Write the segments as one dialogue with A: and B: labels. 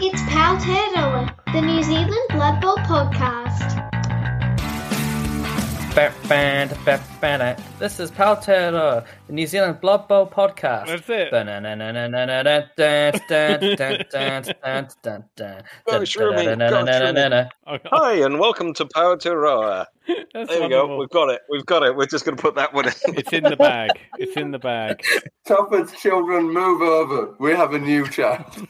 A: It's Powtearoa, the New Zealand Blood Bowl podcast.
B: This is Powtearoa, the New Zealand Blood Bowl podcast.
C: That's it.
D: Hi, and welcome to.
C: That's
D: There we go.
C: wonderful.
D: We've got it. We've got it. We're just going to put that one in.
C: It's in the bag. It's in the bag.
E: Toffer's children move over. We have a new child.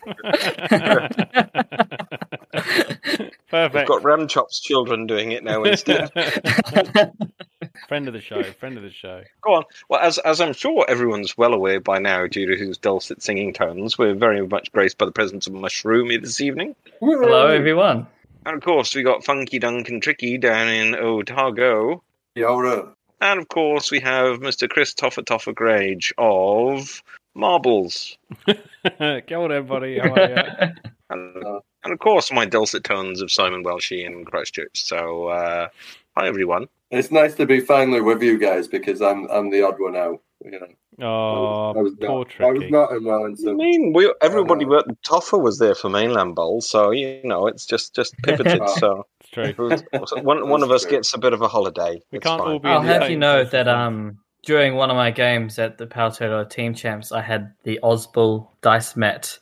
C: Perfect.
D: We've got Dadchop's children doing it now instead.
C: friend of the show. Friend of the show.
D: Go on. Well, as as I'm sure everyone's well aware by now, due to his dulcet singing tones, we're very much graced by the presence of Mushoomy this evening.
B: Hello, everyone.
D: And of course, we got Funky Dunk and Trickey down in Otago.
E: Yoda.
D: And of course, we have Mr. Chris Toffer Toffer Grage of Marbles.
C: Get on, everybody. How are you?
D: And, uh, and of course, my dulcet tones of Simon Welshy in Christchurch. So, uh, hi everyone.
E: It's nice to be finally with you guys because I'm I'm the odd one out. You know,
C: Oh,
E: I was
C: poor
E: not, I was not in Wellington.
D: I mean, we everybody
E: Uh,
D: but Toffer was there for mainland bowl, so you know it's just just pivoted.
E: Oh.
D: so
C: It's true.
D: was- one one of us
E: True.
D: gets a bit of a holiday.
C: We
D: It's
C: can't
D: fine.
C: all be
B: I'll have
C: same
B: you know
C: place
B: that
C: at
B: um during one of my games at the Powtearoa Team Champs, I had the Osbull dice mat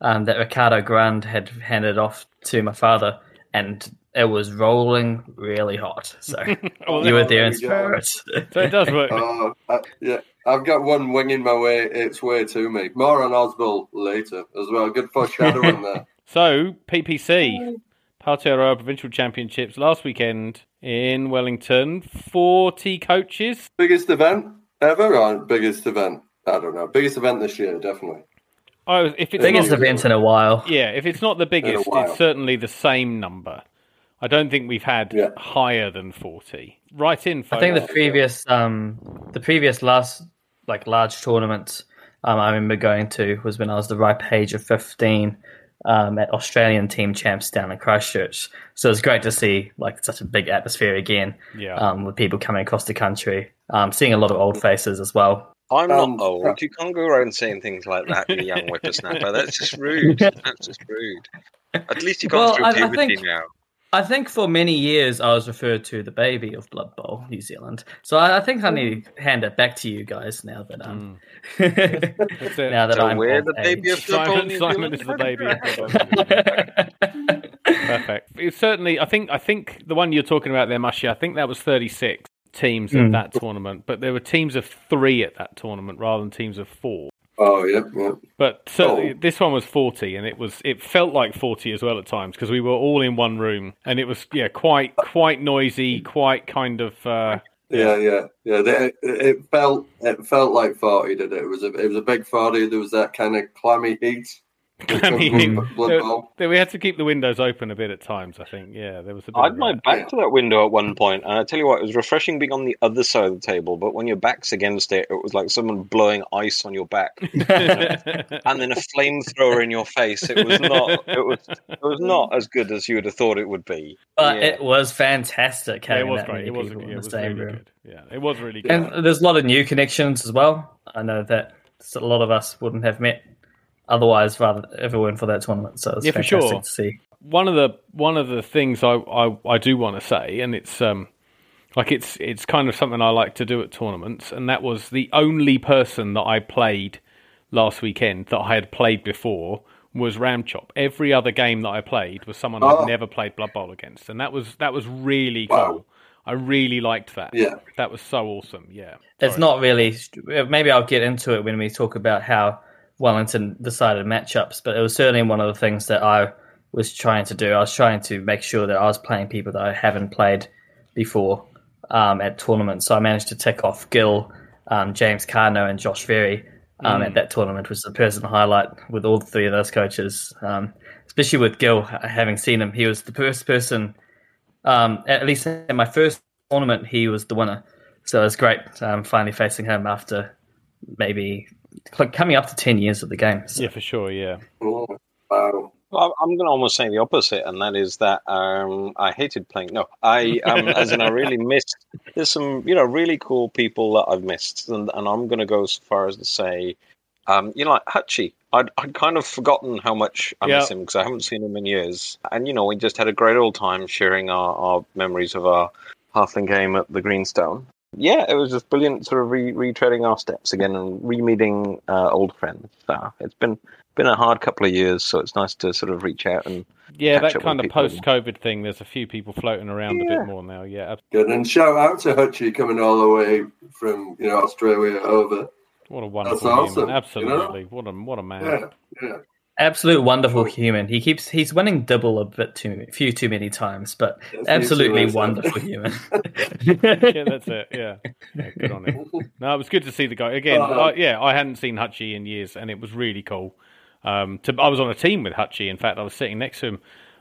B: um, that Ricardo Grande had handed off to my father, and it was rolling really hot. So
C: Oh,
B: you were there in
E: there we go.
B: spirit.
C: So it does work.
E: Oh, I, yeah. I've got one winging my way its way to me. More on Oswald later as well. Good foreshadowing there.
C: So, PPC, Powtearoa Provincial Championships last weekend in Wellington. 40 coaches.
E: Biggest event ever or biggest event? I don't know. Biggest event this year, definitely.
C: Oh, if it's
B: Biggest
C: not,
B: event in a while.
C: yeah, if it's not the biggest, it's certainly the same number. I don't think we've had
E: Yeah.
C: higher than 40. Right in.
B: I think the previous um the previous last like large tournament um, I remember going to was when I was the ripe age of fifteen um, at Australian team champs down in Christchurch. So it's great to see like such a big atmosphere again
C: yeah.
B: um, with people coming across the country. Um, seeing a lot of old faces as well.
D: I'm
E: Um,
D: not old. You can't go around saying things like that, you young whippersnapper. That's just rude. That's just rude. At least you've gone
B: Well,
D: through
B: I- I
D: puberty
B: think-
D: now.
B: I think for many years I was referred to the baby of Blood Bowl New Zealand. So I, I think I need to hand it back to you guys now that um
C: That's it.
B: now that
D: So
B: I'm
D: we're
B: of
D: the baby
B: age.
D: of Blood Bowl
C: Simon,
D: New
C: Simon
D: Zealand?
C: is the baby. of Blood Bowl. Perfect. It's certainly, I think, I think the one you're talking about there, Mushy. I think that was 36 teams at
B: Mm.
C: that tournament, but there were teams of three at that tournament rather than teams of four.
E: Oh, yeah. yeah.
C: But certainly,
E: Oh.
C: this one was 40, and it was it felt like 40 as well at times because we were all in one room, and it was yeah quite quite noisy, quite kind of uh,
E: Yeah, yeah, yeah. They, it, it felt it felt like forty, did it? It was a it was a big forty. There was that kind of clammy heat.
C: I mean,
E: mm-hmm.
C: Blood
E: Bowl.
C: we had to keep the windows open a bit at times. I think yeah, there was a bit.
D: I had my
C: that.
D: back to that window at one point, and I tell you what, it was refreshing being on the other side of the table. But when your back's against it, it was like someone blowing ice on your back, and then a flamethrower in your face. It was not. It was. It was not as good as you would have thought it would be.
B: But
D: Yeah.
B: it was fantastic
C: Yeah, it was great. It was,
B: people
C: yeah,
B: in
C: it was really
B: room.
C: good. Yeah, it was really good.
B: And there's a lot of new connections as well. I know that a lot of us wouldn't have met otherwise, rather if it weren't for that tournament. So it's
C: Yeah, for sure.
B: to see.
C: one of the one of the things I, I, I do want to say, and it's um like it's it's kind of something I like to do at tournaments, and that was the only person that I played last weekend that I had played before was Dadchop. Every other game that I played was someone
E: Oh.
C: I'd never played Blood Bowl against, and that was that was really
E: Wow.
C: cool. I really liked that.
E: Yeah.
C: that was so awesome. Yeah,
B: It's
C: Sorry.
B: not really. Maybe I'll get into it when we talk about how Wellington decided matchups, but it was certainly one of the things that I was trying to do. I was trying to make sure that I was playing people that I haven't played before um, at tournaments. So I managed to tick off Gil, um, James Cardno, and Josh Ferry um, at that tournament, which was a personal highlight with all three of those coaches. Um, especially with Gil, having seen him, he was the first person. Um, at least in my first tournament, he was the winner. So it was great um, finally facing him after maybe cl- coming up to 10 years of the game. So.
C: yeah, for sure. Yeah,
E: Oh, wow.
D: Well, I'm going to almost say the opposite, and that is that um, I hated playing. No, I um, as in I really missed. There's some you know really cool people that I've missed, and, and I'm going to go as far as to say, um, you know, like Hutchie. I'd, I'd kind of forgotten how much I miss him because I haven't seen him in years. And, you know, we just had a great old time sharing our, our memories of our halfling game at the Greenstone. Yeah, it was just brilliant sort of re- retreading our steps again and re-meeting uh, old friends. So it's been been a hard couple of years, so it's nice to sort of reach out and
C: Yeah,
D: catch
C: that
D: up
C: kind
D: with
C: of post-COVID thing. There's a few people floating around a bit more now. Yeah, ab-
E: Good. And shout out to Hutchie coming all the way from you know Australia over.
C: what a wonderful
E: awesome,
C: human.
E: you know?
C: Absolutely, what a what a man.
E: Yeah, yeah.
B: Absolute wonderful human. He keeps he's winning double a bit too few too many times, but
E: That's
B: absolutely
E: easy,
B: wonderful human.
C: yeah, that's it. Yeah. yeah, good on him. No, it was good to see the guy again.
E: Uh-huh.
C: I, yeah, I hadn't seen Hutchie in years, and it was really cool. Um, to, I was on a team with Hutchie. In fact, I was sitting next to him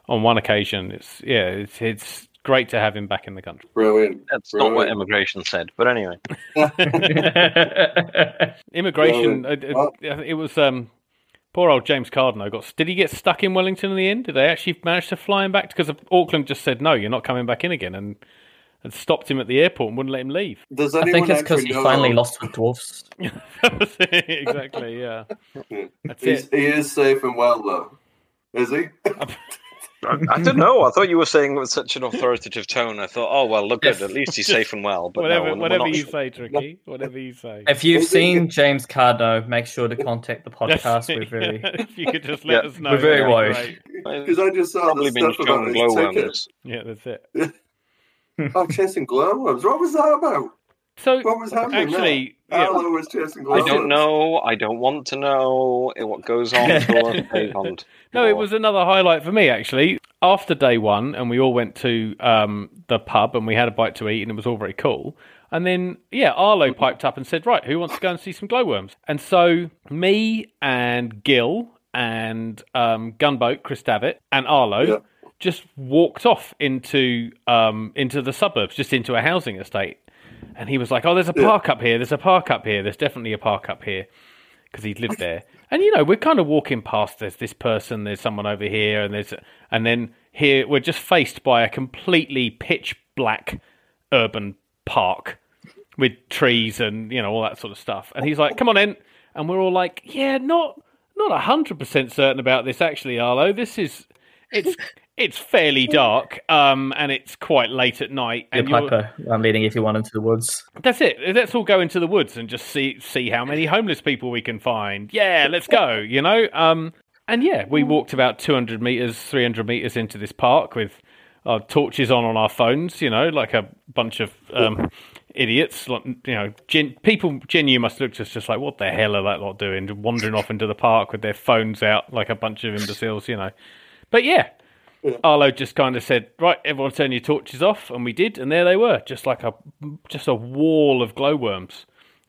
C: on one occasion. It's yeah, it's it's great to have him back in the country.
E: Brilliant.
D: that's not what immigration said. But anyway,
C: Immigration.
E: Well,
C: uh,
E: well-
C: uh, it was um, poor old James Cardno got. Did he get stuck in Wellington in the end? Did they actually manage to fly him back? Because Auckland just said no, you're not coming back in again, and and stopped him at the airport and wouldn't let him leave.
E: Does
B: I
E: anyone
B: think it's because he finally lost with dwarfs.
C: That was it, exactly. Yeah. That's
E: He's,
C: it.
E: he is safe and well though. Is he?
D: I, I don't know. I thought you were saying with such an authoritative tone. I thought, oh well, look good. At least he's safe and well. But
C: whatever,
D: no,
C: whatever you
D: sure.
C: say, Trickey. Whatever you say.
B: If you've seen James Cardno, make sure to contact the podcast.
C: it.
B: We're very
C: if you could just let
D: Yeah,
C: us know.
B: we're very worried.
E: Because I just saw
D: Probably
E: the
D: been
E: stuff about
D: shown
E: his
D: glowworms.
C: Yeah, that's it.
E: Oh, chasing glowworms. What was that about?
C: So
E: What was happening?
C: actually,
E: there?
C: yeah,
E: Arlo was chasing
D: I don't know. I don't want to know what goes on. until
C: no, it was another highlight for me actually. After day one, and we all went to um, the pub and we had a bite to eat, and it was all very cool. And then, yeah, Arlo piped up and said, "Right, who wants to go and see some glowworms?" And so, me and Gil and um, Gunboat, Chris Davitt, and Arlo
E: Yeah.
C: just walked off into um, into the suburbs, just into a housing estate. And he was like, "Oh, there's a park up here. There's a park up here. There's definitely a park up here." because he'd lived there. And you know, we're kind of walking past. There's this person. There's someone over here, and there's and then here we're just faced by a completely pitch black urban park with trees and you know all that sort of stuff. And he's like, "Come on in," and we're all like, "Yeah, not not hundred percent certain about this actually, Arlo. This is it's it's fairly dark, um, and it's quite late at night,
B: Your
C: and you're,
B: piper, I'm leading if you want into the woods.
C: that's it. Let's all go into the woods and just see see how many homeless people we can find. Yeah, let's go. You know. Um, and yeah, we walked about two hundred meters, three hundred meters into this park with our torches on on our phones. You know, like a bunch of um, idiots. Like, you know, Gen, people. Gen U must look just just like, what the hell are that lot doing? Wandering off into the park with their phones out like a bunch of imbeciles. You know. But yeah, Arlo just kind of said, "Right, everyone, turn your torches off," and we did, and there they were, just like a just a wall of glowworms.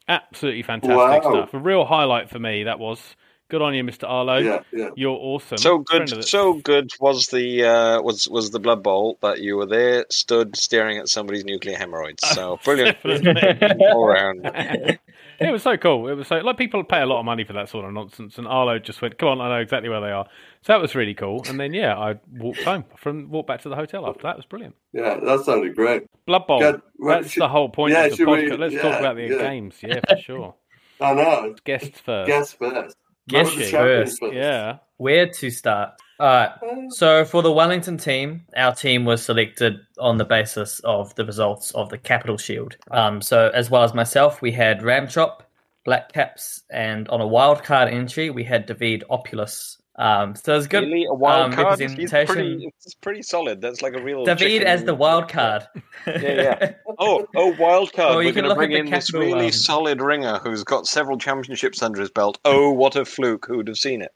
C: Absolutely fantastic
E: Wow.
C: stuff. A real highlight for me. That was good on you, Mister Arlo.
E: Yeah, yeah.
C: You're awesome.
D: So good, so good was the uh, was was the blood bowl that you were there, stood staring at somebody's nuclear hemorrhoids. So brilliant all around.
C: it was so cool. It was so like people pay a lot of money for that sort of nonsense, and Arlo just went, "Come on, I know exactly where they are." So that was really cool. And then yeah, I walked home from walked back to the hotel after that. It was brilliant.
E: Yeah, that sounded great.
C: Blood Bowl.
E: Well,
C: That's
E: should-
C: the whole point
E: yeah,
C: of the
E: should we-
C: podcast. Let's
E: yeah,
C: talk about the
E: yeah.
C: games. Yeah, for sure.
E: I know.
C: Guests first.
E: Guess first.
B: Guess
E: What
B: first,
C: Yeah.
B: Where to start? All right. So for the Wellington team, our team was selected on the basis of the results of the Capital Shield. Um, so as well as myself, we had Dadchop, Black Caps, and on a wild card entry, we had David Opulus. Um, so it's good.
D: Really, a wild
B: um,
D: card. He's pretty, it's pretty solid. That's like a real
B: David
D: chicken-
B: as the wild card.
D: Yeah, yeah. Oh, oh, wild card.
B: Oh,
D: We're going to bring
B: at the
D: in this really
B: um,
D: solid ringer who's got several championships under his belt. Oh, what a fluke! Who'd have seen it?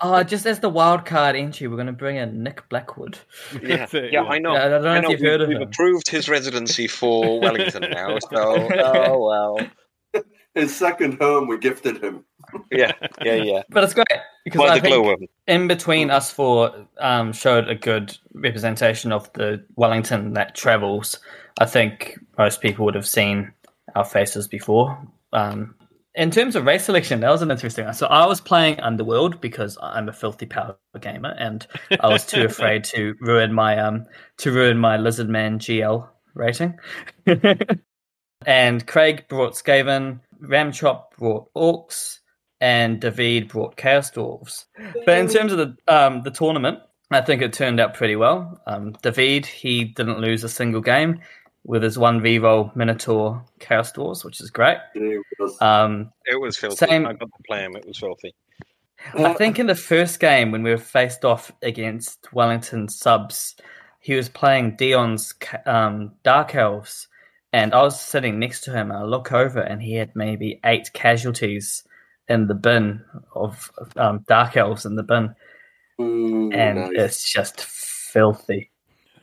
B: Oh, just as the wild card entry, we're going to bring in Nick Blackwood.
D: Yeah, yeah,
C: yeah.
D: I know.
B: I don't know
D: I
B: if
D: know.
B: you've heard of
D: We've
B: him.
D: approved his residency for Wellington now. So, oh well.
E: His second home, we gifted him.
D: Yeah, yeah, yeah.
B: But it's great because
D: By
B: I
D: the
B: think
D: glowworm.
B: in between us four um, showed a good representation of the Wellington that travels. I think most people would have seen our faces before. Um, in terms of race selection, that was an interesting one. So I was playing Underworld because I'm a filthy power gamer, and I was too afraid to ruin my um to ruin my Lizardman GL rating. and Craig brought Skaven, Dadchop brought Orcs, and David brought Chaos Dwarves. But in terms of the um, the tournament, I think it turned out pretty well. Um, David he didn't lose a single game with his one reroll Minotaur Chaos Dwarves, which is great.
E: It was-
B: Um,
D: It was filthy.
B: Same-
D: I got to play him. It was filthy.
B: I think in the first game when we were faced off against Wellington subs, he was playing Dion's um, Dark Elves, and I was sitting next to him. And I look over, and he had maybe eight casualties in the bin of um, Dark Elves in the bin,
E: Mm,
B: and
E: nice.
B: it's just filthy.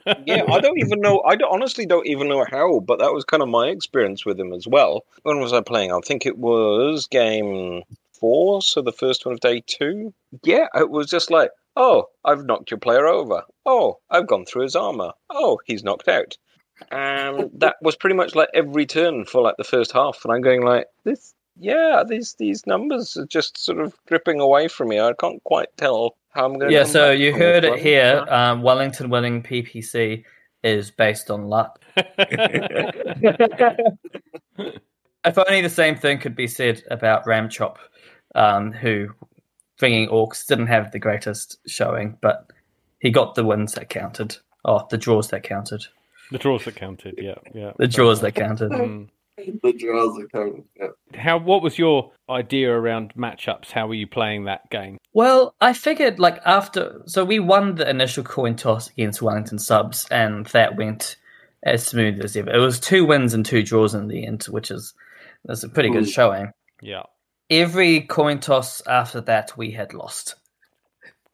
D: yeah, I don't even know. I don't, honestly don't even know how, but that was kind of my experience with him as well. When was I playing? I think it was game four, so the first one of day two. Yeah, it was just like, oh, I've knocked your player over. Oh, I've gone through his armor. Oh, he's knocked out. And that was pretty much like every turn for like the first half. And I'm going like, this, yeah, these these numbers are just sort of dripping away from me. I can't quite tell how I'm going. To.
B: Yeah, so you heard it here. Um, Wellington winning PPC is based on luck. if only the same thing could be said about Dadchop, um, who bringing orcs didn't have the greatest showing, but he got the wins that counted. Oh, the draws that counted.
C: The draws that counted, yeah, yeah.
B: The draws that counted.
C: Mm.
E: the draws are counting. Yeah.
C: How? What was your idea around matchups? How were you playing that game?
B: Well, I figured like after, so we won the initial coin toss against Wellington subs, and that went as smooth as ever. It was two wins and two draws in the end, which is that's a pretty good
E: Mm.
B: showing.
C: Yeah,
B: Every coin toss after that, we had lost.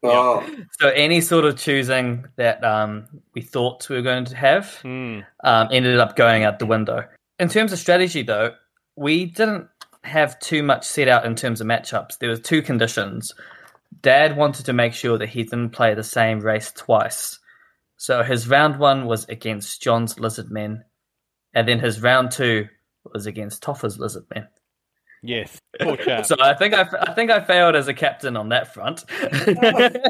E: Oh,
B: So any sort of choosing that um, we thought we were going to have
C: mm.
B: um, ended up going out the window. In terms of strategy, though, we didn't have too much set out in terms of matchups. There was two conditions. Dad wanted to make sure that he didn't play the same race twice. So his round one was against John's Lizard Men, and then his round two was against Toffer's Lizard Men.
C: Yes, poor chap.
B: So I think I, I think I failed as a captain on that front.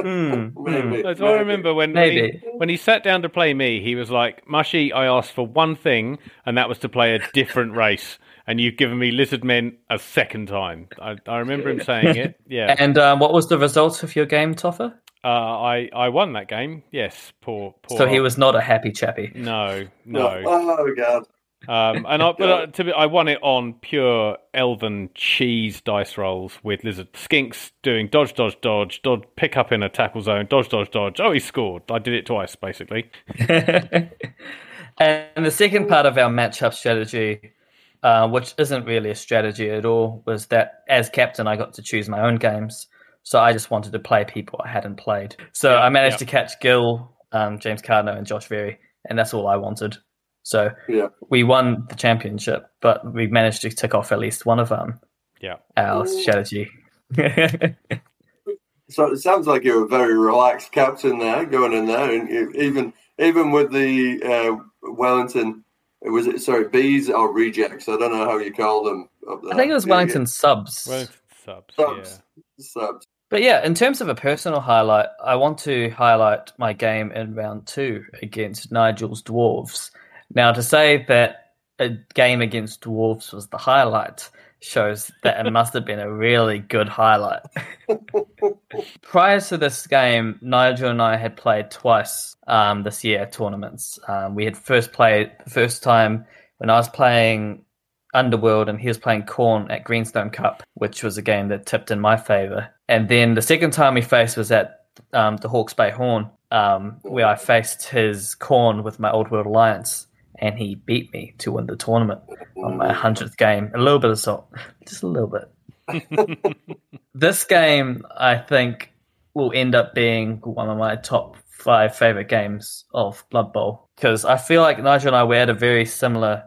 B: Hmm,
E: maybe.
C: That's what I remember when when he, when he sat down to play me, he was like, "Mushy, I asked for one thing, and that was to play a different race, and you've given me Lizard Men a second time." I, I remember him saying it. Yeah,
B: And um, what was the result of your game, Toffer?
C: uh, I I won that game. Yes, poor poor.
B: So he was not a happy chappy.
C: no no.
E: Oh god.
C: Um, and I, but uh, to be, I won it on pure elven cheese dice rolls with lizard skinks doing dodge, dodge, dodge, dodge, pick up in a tackle zone, dodge, dodge, dodge. Oh, he scored! I did it twice, basically.
B: and the second part of our matchup strategy, uh, which isn't really a strategy at all, was that as captain, I got to choose my own games. So I just wanted to play people I hadn't played. So
C: Yeah,
B: I managed
C: yeah.
B: to catch Gil, um, James Cardno, and Josh Very, and that's all I wanted. So
E: Yeah.
B: we won the championship, but we managed to tick off at least one of um,
C: Yeah.
B: our strategy.
E: So it sounds like you're a very relaxed captain there, going in there, and you, even even with the uh, Wellington, was it sorry bees or rejects? I don't know how you call them. Up there.
B: I think it was
E: Yeah,
B: Wellington subs.
C: Wellington subs.
E: Subs.
C: Yeah.
E: Subs.
B: But yeah, in terms of a personal highlight, I want to highlight my game in round two against Nigel's Dwarves. Now, to say that a game against Dwarves was the highlight shows that it must have been a really good highlight. Prior to this game, Nigel and I had played twice um, this year at tournaments. Um, we had first played the first time when I was playing Underworld and he was playing Khorne at Greenstone Cup, which was a game that tipped in my favor. And then the second time we faced was at um, the Hawke's Bay Horn, um, where I faced his Khorne with my Old World Alliance, and he beat me to win the tournament on my hundredth game. A little bit of salt, just a little bit. this game, I think, will end up being one of my top five favorite games of Blood Bowl because I feel like Nigel and I were at a very similar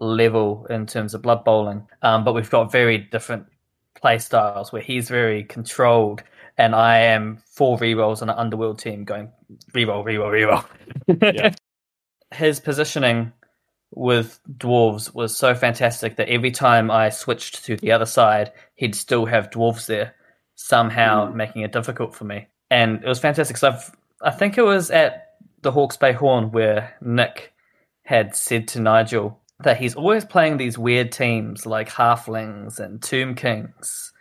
B: level in terms of Blood Bowling, um, but we've got very different play styles where he's very controlled and I am four rerolls on an underworld team going reroll, reroll, reroll.
C: Yeah.
B: His positioning with dwarves was so fantastic that every time I switched to the other side, he'd still have dwarves there, somehow hmm. making it difficult for me. And it was fantastic. So I've, I think it was at the Hawke's Bay Horn where Nick had said to Nigel that he's always playing these weird teams like Halflings and Tomb Kings.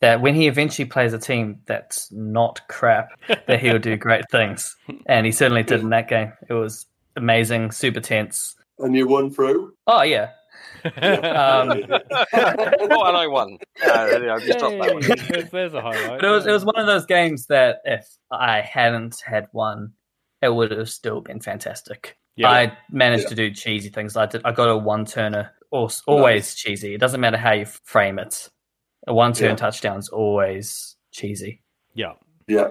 B: That when he eventually plays a team that's not crap, that he'll do great things. And he certainly did in that game. It was amazing, super tense.
E: And you won through.
B: Oh yeah. Um,
D: oh, and I won. Uh, I just dropped that one.
C: There's, there's a highlight.
B: But it was it was one of those games that if I hadn't had one, it would have still been fantastic.
C: Yeah.
B: I managed
E: Yeah.
B: to do cheesy things. I did. I got a one turner. Always cheesy. It doesn't matter how you frame it. A one turn
E: Yeah.
B: touchdown's always cheesy.
C: yeah.
E: Yeah.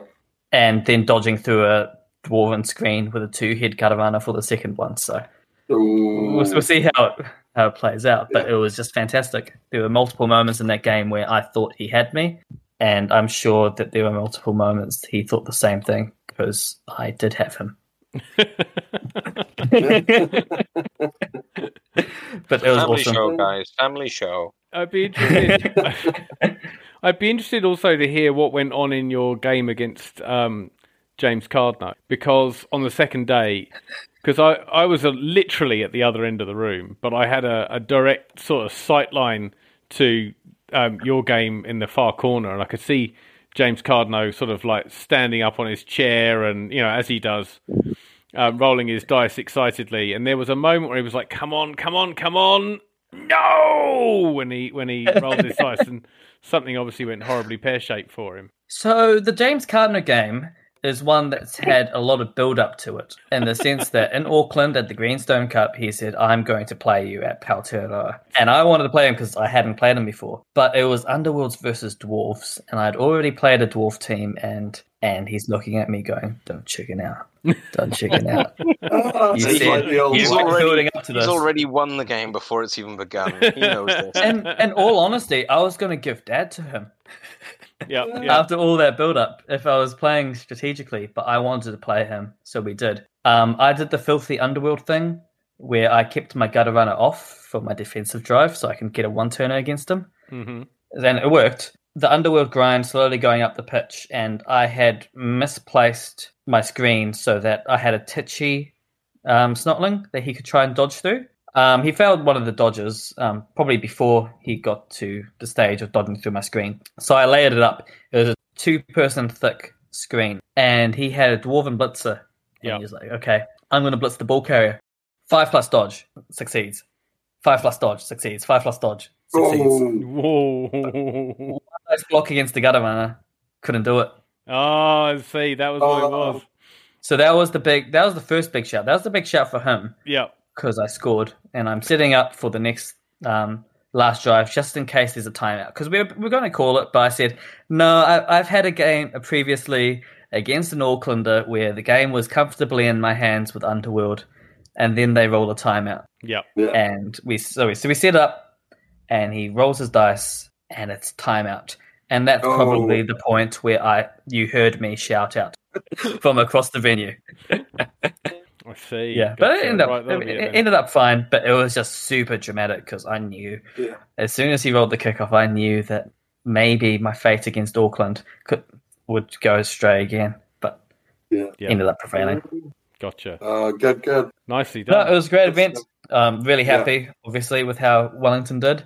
B: And then dodging through a dwarven screen with a two head caravana for the second one. So we'll, we'll see how it, how it plays out. But it was just fantastic. There were multiple moments in that game where I thought he had me, and I'm sure that there were multiple moments he thought the same thing because I did have him. but it was
D: Family
B: awesome.
D: show, guys. Family show.
C: I'd be interested. I'd be interested also to hear what went on in your game against um, James Cardno because on the second day, because I, I was literally at the other end of the room, but I had a, a direct sort of sight line to um, your game in the far corner, and I could see James Cardno sort of like standing up on his chair, and you know as he does, um, rolling his dice excitedly. And there was a moment where he was like, "Come on, come on, come on!" No, when he when he rolled his dice, and something obviously went horribly pear shaped for him.
B: So the James Cardno game is one that's had a lot of build up to it in the sense that in Auckland at the Greenstone Cup, he said, I'm going to play you at Powtearoa. And I wanted to play him because I hadn't played him before. But it was Underworlds versus Dwarves, and I'd already played a Dwarf team, and and he's looking at me going, Don't chicken out. Don't chicken out.
E: Oh,
B: you
E: it's
B: said
E: like the old
B: you
D: He's already-
B: building up to
D: He's
B: this.
D: already won the game before it's even begun. He knows this.
B: And in all honesty, I was going to give Dad to him.
C: Yeah, yeah.
B: after all that build up if I was playing strategically, but I wanted to play him, so we did. Um, I did the filthy underworld thing where I kept my gutter runner off for my defensive drive so I can get a one turner against him.
C: hmm
B: Then it worked. The underworld grind slowly going up the pitch, and I had misplaced my screen so that I had a titchy um, snotling that he could try and dodge through. Um, he failed one of the dodges um, probably before he got to the stage of dodging through my screen. So I layered it up. It was a two-person thick screen, and he had a dwarven blitzer. And
C: Yeah.
B: he was like, "Okay, I'm going to blitz the ball carrier. Five plus dodge succeeds. Five plus dodge succeeds. Five plus dodge succeeds.
E: Oh,
C: Whoa.
B: Nice block against the gutter runner. Couldn't do it.
C: Oh, I see. That was what it
E: Oh.
C: was.
B: So that was the big. That was the first big shout. That was the big shout for him
C: Yeah.
B: Because I scored, and I'm setting up for the next um, last drive just in case there's a timeout. Because we we're, we're going to call it, but I said no. I, I've had a game previously against an Aucklander where the game was comfortably in my hands with Underworld, and then they roll a timeout,
C: Yeah.
E: yeah.
B: and we so we, so we set up, and he rolls his dice, and it's timeout. And that's
E: Oh.
B: probably the point where I you heard me shout out from across the venue.
C: I see.
B: Yeah,
C: Got
B: but it ended up
C: right
B: it, it ended up fine. But it was just super dramatic because I knew
E: Yeah.
B: as soon as he rolled the kickoff, I knew that maybe my fate against Auckland could would go astray again. But
E: Yeah.
C: Yeah.
B: ended up prevailing.
C: Gotcha.
E: Oh, good, good.
C: Nicely
B: No,
C: done.
B: it was a great event. Um, really
E: Yeah.
B: happy, obviously, with how Wellington did.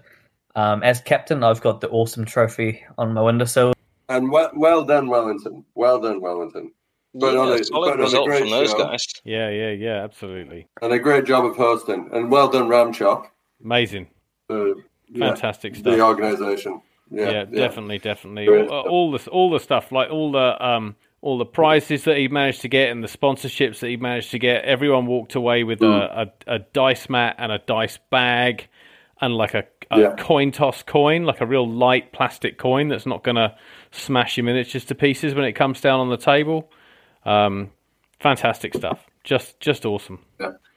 B: Um, as captain, I've got the awesome trophy on my windowsill.
E: And well, well done, Wellington. Well done, Wellington. But
D: yeah,
E: on a-
D: solid
E: but a
D: result
E: great
D: from those
E: show.
D: guys.
C: Yeah, yeah, yeah. Absolutely.
E: And a great job of hosting. And well done, Dadchop.
C: Amazing.
E: Uh, yeah,
C: Fantastic
E: the organisation. Yeah,
C: yeah, definitely, definitely. All, all the all the stuff, like all the um, all the prizes that he managed to get and the sponsorships that he managed to get. Everyone walked away with
E: Mm.
C: a, a, a dice mat and a dice bag, and like a, a
E: Yeah.
C: coin toss coin, like a real light plastic coin that's not going to smash your miniatures to pieces when it comes down on the table. Um, fantastic stuff. Just just awesome.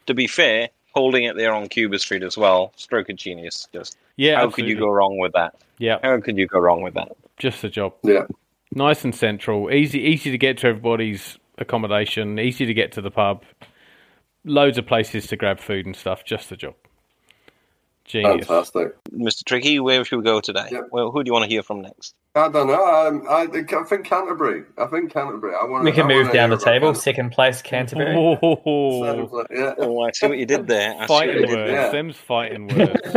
D: To be fair, holding it there on Cuba Street as well, stroke of genius. Just
C: Yeah,
D: how
C: absolutely.
D: could you go wrong with that?
C: Yeah,
D: How could you go wrong with that?
C: just the job.
E: Yeah.
C: nice and central, easy easy to get to everybody's accommodation, easy to get to the pub, loads of places to grab food and stuff. Just the job, Genius.
E: Fantastic.
D: Mr. Trickey, where should we go today?
E: Yep.
D: Well, who do you want to hear from next?
E: I don't know. Um, I, I think Canterbury. I think Canterbury. I want.
B: We can
E: I
B: move down the table.
E: Canterbury.
B: Second place, Canterbury.
C: Oh,
E: Yeah.
D: Oh, I see what you did there. I see
C: fighting
D: you
C: words.
E: Yeah.
C: Them's fighting words.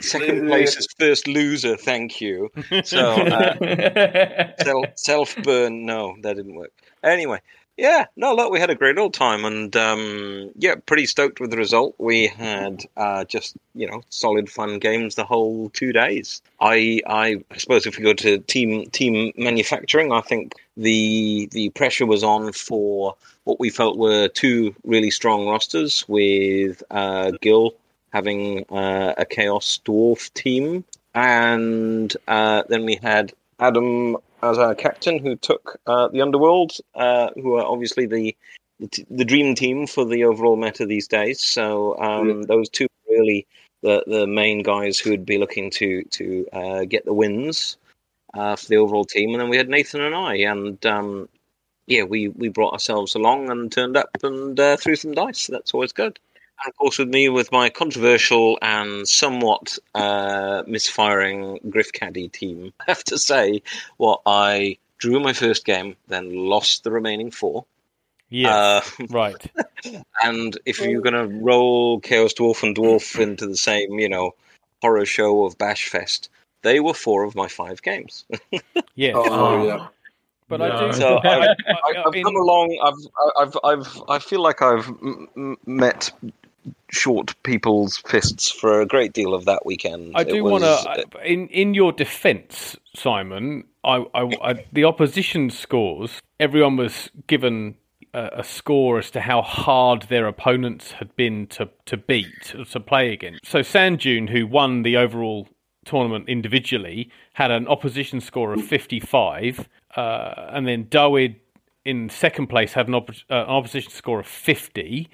D: Second place is first loser. Thank you. So uh, self self burn. No, that didn't work. Anyway, yeah, no, look, we had a great old time, and um, yeah, pretty stoked with the result. We had uh, just you know solid fun games the whole two days. I I suppose if we go to team team manufacturing, I think the the pressure was on for what we felt were two really strong rosters with uh, Gil having uh, a Chaos Dwarf team, and uh, then we had Adam as our captain, who took uh, the Underworld, uh, who are obviously the the dream team for the overall meta these days. So um, those two really the the main guys who would be looking to to uh, get the wins uh, for the overall team. And then we had Nathan and I, and um, yeah, we we brought ourselves along and turned up and uh, threw some dice. So that's always good. And of course, with me, with my controversial and somewhat uh, misfiring Griff Caddy team, I have to say, what I drew my first game, then lost the remaining four.
C: Yeah,
D: Uh,
C: right.
D: and if you're going to roll Chaos Dwarf and Dwarf into the same, you know, horror show of Bash Fest, they were four of my five games.
C: Yes.
E: Oh, yeah.
C: But
B: No.
C: I do.
D: So
C: I-
D: I've,
C: I-
D: I've come along. I've, I've, I've, I feel like I've m- m- met short people's fists for a great deal of that weekend.
C: I do want to, in in your defence, Simon. I, I, I- the opposition scores. Everyone was given a, a score as to how hard their opponents had been to to beat to play against. So Sanjun, who won the overall tournament individually, had an opposition score of fifty five, uh, and then Dawid in second place had an, op- uh, an opposition score of fifty.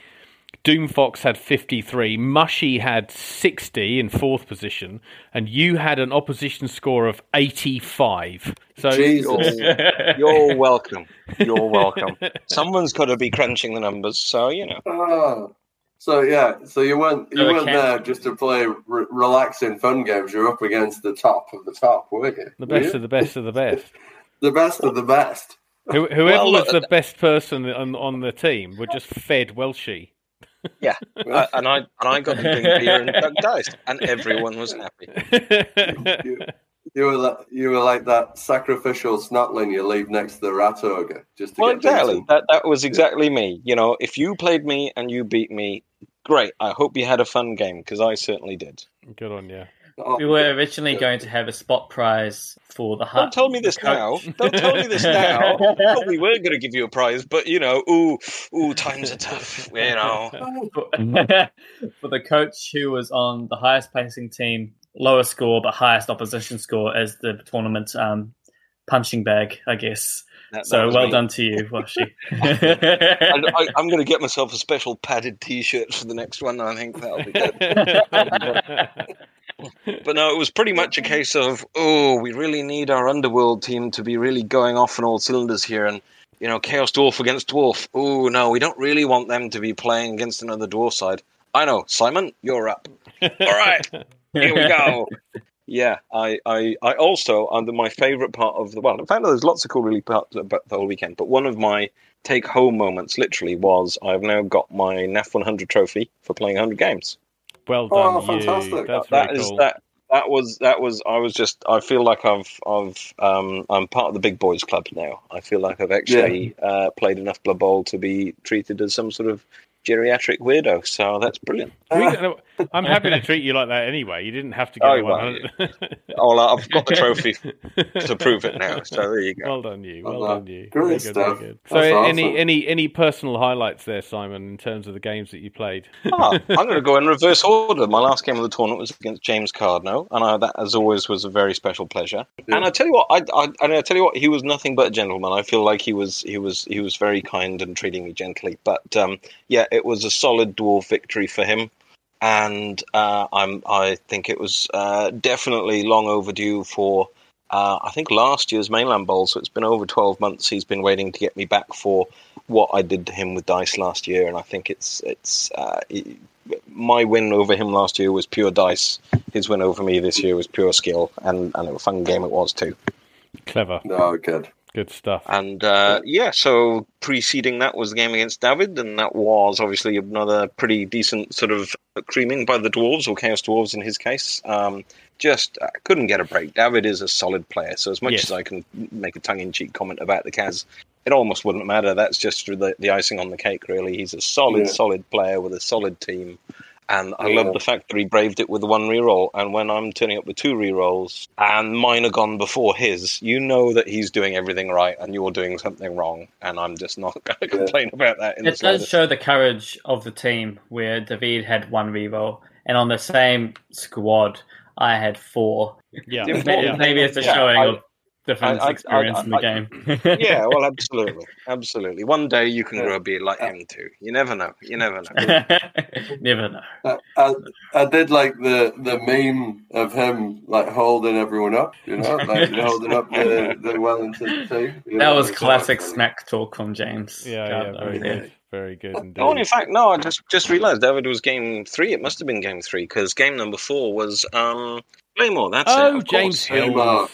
C: Doomfox had 53, Mushy had 60 in fourth position, and you had an opposition score of 85. So
E: Jesus.
D: You're welcome. You're welcome. Someone's got to be crunching the numbers, so you know.
E: Oh. So yeah, so you weren't you
B: So
E: weren't there just to play re- relaxing fun games. You're up against the top of the top, weren't you?
C: the
E: Were
C: best
E: you?
C: of the best of the best.
E: the best of the best.
C: Who, whoever
D: Well,
C: was
D: look-
C: the uh, best person on, on the team were just fed Welshy.
D: Yeah, uh, and I and I got to drink beer and duck dice, and everyone was happy.
E: You, you were like, you were like that sacrificial snotling you leave next to the rat ogre just to
D: Well,
E: get
D: exactly.
E: beaten.
D: That that was exactly me. You know, if you played me and you beat me, great. I hope you had a fun game because I certainly did.
C: Good on you.
E: Oh,
B: we were originally going to have a spot prize for the
D: Don't tell me this
B: the
D: now.
B: coach.
D: Don't tell me this now. Well, we were going to give you a prize, but you know, ooh, ooh, times are tough. You know.
B: for the coach who was on the highest placing team, lower score but highest opposition score as the tournament um, punching bag, I guess.
D: That- that
B: So
D: was
B: well
D: me.
B: done to you, Washi.
D: I, I'm going to get myself a special padded T-shirt for the next one. I think that'll be good. But no, it was pretty much a case of, oh, we really need our underworld team to be really going off on all cylinders here, and you know, Chaos Dwarf against Dwarf. Oh no, we don't really want them to be playing against another Dwarf side. I know, Simon, you're up. All right, here we go. Yeah, I, I, I also under my favourite part of the well, in fact, there's lots of cool really parts about the whole weekend, but one of my take home moments literally was I've now got my NAF 100 trophy for playing 100 games.
C: well done,
E: Oh,
C: you.
E: fantastic.
C: That's
D: That
C: very
D: is
C: cool.
D: that that was that was I was just I feel like I've I've um I'm part of the big boys club now. I feel like I've actually uh, played enough Blood Bowl to be treated as some sort of geriatric weirdo. So that's brilliant.
C: I'm happy to treat you like that anyway. You didn't have to get
D: Oh, well,
C: 100.
D: Oh, well, I've got the trophy to prove it now. So there you go.
C: Well done, you. Well
E: Well
C: done, you.
E: Great
C: Very good,
E: stuff.
C: very good. So,
E: That's
C: any
E: awesome.
C: any any personal highlights there, Simon, in terms of the games that you played?
D: Ah, I'm going to go in reverse order. My last game of the tournament was against James Cardno, and I, that, as always, was a very special pleasure.
E: Yeah.
D: And I tell you what, I, I, and I tell you what, he was nothing but a gentleman. I feel like he was, he was, he was very kind and treating me gently. But um, yeah, it was a solid dwarf victory for him, and uh, I'm, I think it was uh, definitely long overdue for. Uh, I think last year's mainland bowl, so it's been over twelve months. He's been waiting to get me back for what I did to him with dice last year, and I think it's it's uh, my win over him last year was pure dice. His win over me this year was pure skill, and and a fun game it was too.
C: Clever.
E: No, good.
C: Good stuff.
D: And uh, yeah, so preceding that was the game against David, and that was obviously another pretty decent sort of creaming by the dwarves or chaos dwarves in his case. Um, just uh, couldn't get a break. David is a solid player, so as much
C: Yes.
D: as I can make a tongue-in-cheek comment about the Kaz, it almost wouldn't matter. That's just the, the icing on the cake, really. He's a solid,
E: Yeah.
D: solid player with a solid team. And I
E: Yeah.
D: love the fact that he braved it with one reroll. And when I'm turning up with two rerolls and mine are gone before his, you know that he's doing everything right and you're doing something wrong. And I'm just not going to complain about that in the
B: It does show the courage of the team where David had one reroll, and on the same squad, I had four.
C: Yeah.
D: The
B: Maybe, maybe it's a
D: Yeah,
B: showing
D: I-
B: of different
D: I- I-
B: experience
D: I-
B: in the
D: I-
B: game.
D: yeah, well, absolutely, absolutely. One day you can
E: Yeah.
D: grow a beard like him too. You never know. You never know.
B: Never know.
E: I, I, I did like the the meme of him like holding everyone up, you know, like holding up the, the Wellington team. you
B: That
E: know,
B: was classic
E: like-
B: smack talk from James.
C: Yeah,
B: God,
C: yeah, very
B: was
E: yeah.
C: good. Very good indeed.
D: Oh, in fact, no. I just just realised David was game three. It must have been game three because game number four was um Claymore. That's it.
C: oh,
D: of
C: James
D: course.
E: Hills.
C: Hills.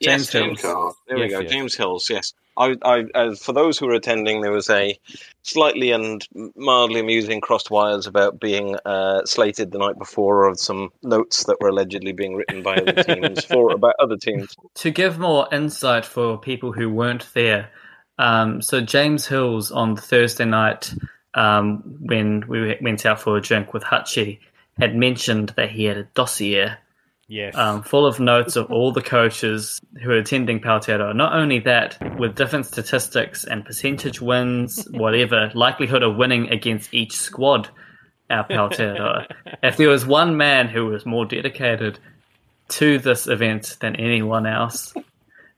D: Yes,
B: James
D: James.
B: Hills.
D: There we go,
C: yes.
D: James Hills. Yes, I, I, uh, for those who were attending, there was a slightly and mildly amusing crossed wires about being uh, slated the night before of some notes that were allegedly being written by other teams for about other teams.
B: To give more insight for people who weren't there, um, so James Hills on Thursday night, um, when we went out for a drink with Hutchie, had mentioned that he had a dossier
C: Yes.
B: um, full of notes of all the coaches who are attending Pautero. Not only that, with different statistics and percentage wins, whatever, likelihood of winning against each squad at Pautero. if there was one man who was more dedicated to this event than anyone else,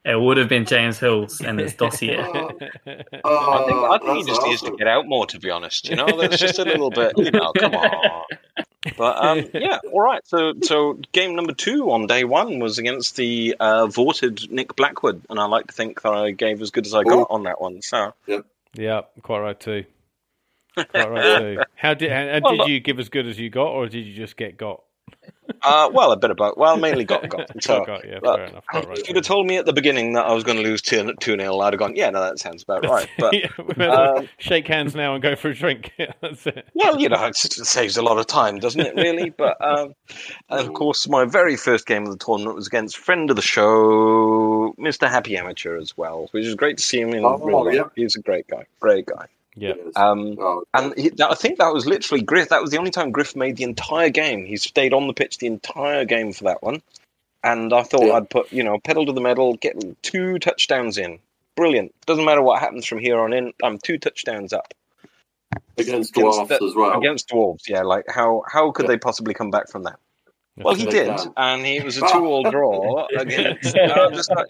B: it would have been James Hills and his dossier.
E: Oh,
D: I think, I think he
E: that's
D: just needs to get out more, to be honest. You know, that's just a little bit, you know, come on. But um, yeah, all right. So, so game number two on day one was against the uh, voted Nick Blackwood, and I like to think that I gave as good as I got
E: Ooh.
D: on that one. So,
C: yeah, quite right too. Quite right too. How did and, and
D: Well,
C: did
D: look-
C: you give as good as you got, or did you just get got?
D: Uh, well, a bit of both. Well, mainly got got. So,
C: got, yeah,
D: but
C: fair enough. Right.
D: if you'd have told me at the beginning that I was going to lose two 0 I'd have gone, yeah, no, that sounds about right. But
C: Yeah, we better
D: um,
C: shake hands now and go for a drink. That's it.
D: Well, you know, it saves a lot of time, doesn't it, really? But, um, and of course, my very first game of the tournament was against friend of the show, Mr. Happy Amateur, as well, which is great to see him in
E: Oh,
D: real life.
E: yeah.
D: He's a great guy, great guy.
C: Yeah.
D: Um,
E: Oh,
D: and he, that, I think that was literally Griff. That was the only time Griff made the entire game. He stayed on the pitch the entire game for that one. And I thought
E: Yeah.
D: I'd put, you know, pedal to the metal, get two touchdowns in. Brilliant. Doesn't matter what happens from here on in. I'm two touchdowns up
E: against
D: against
E: dwarfs
D: the-
E: as well.
D: against dwarves. Yeah, like how how could
E: Yeah.
D: they possibly come back from that? Well, he
E: They
D: did,
E: can.
D: and he, it was a two-all draw against. and I'm just like,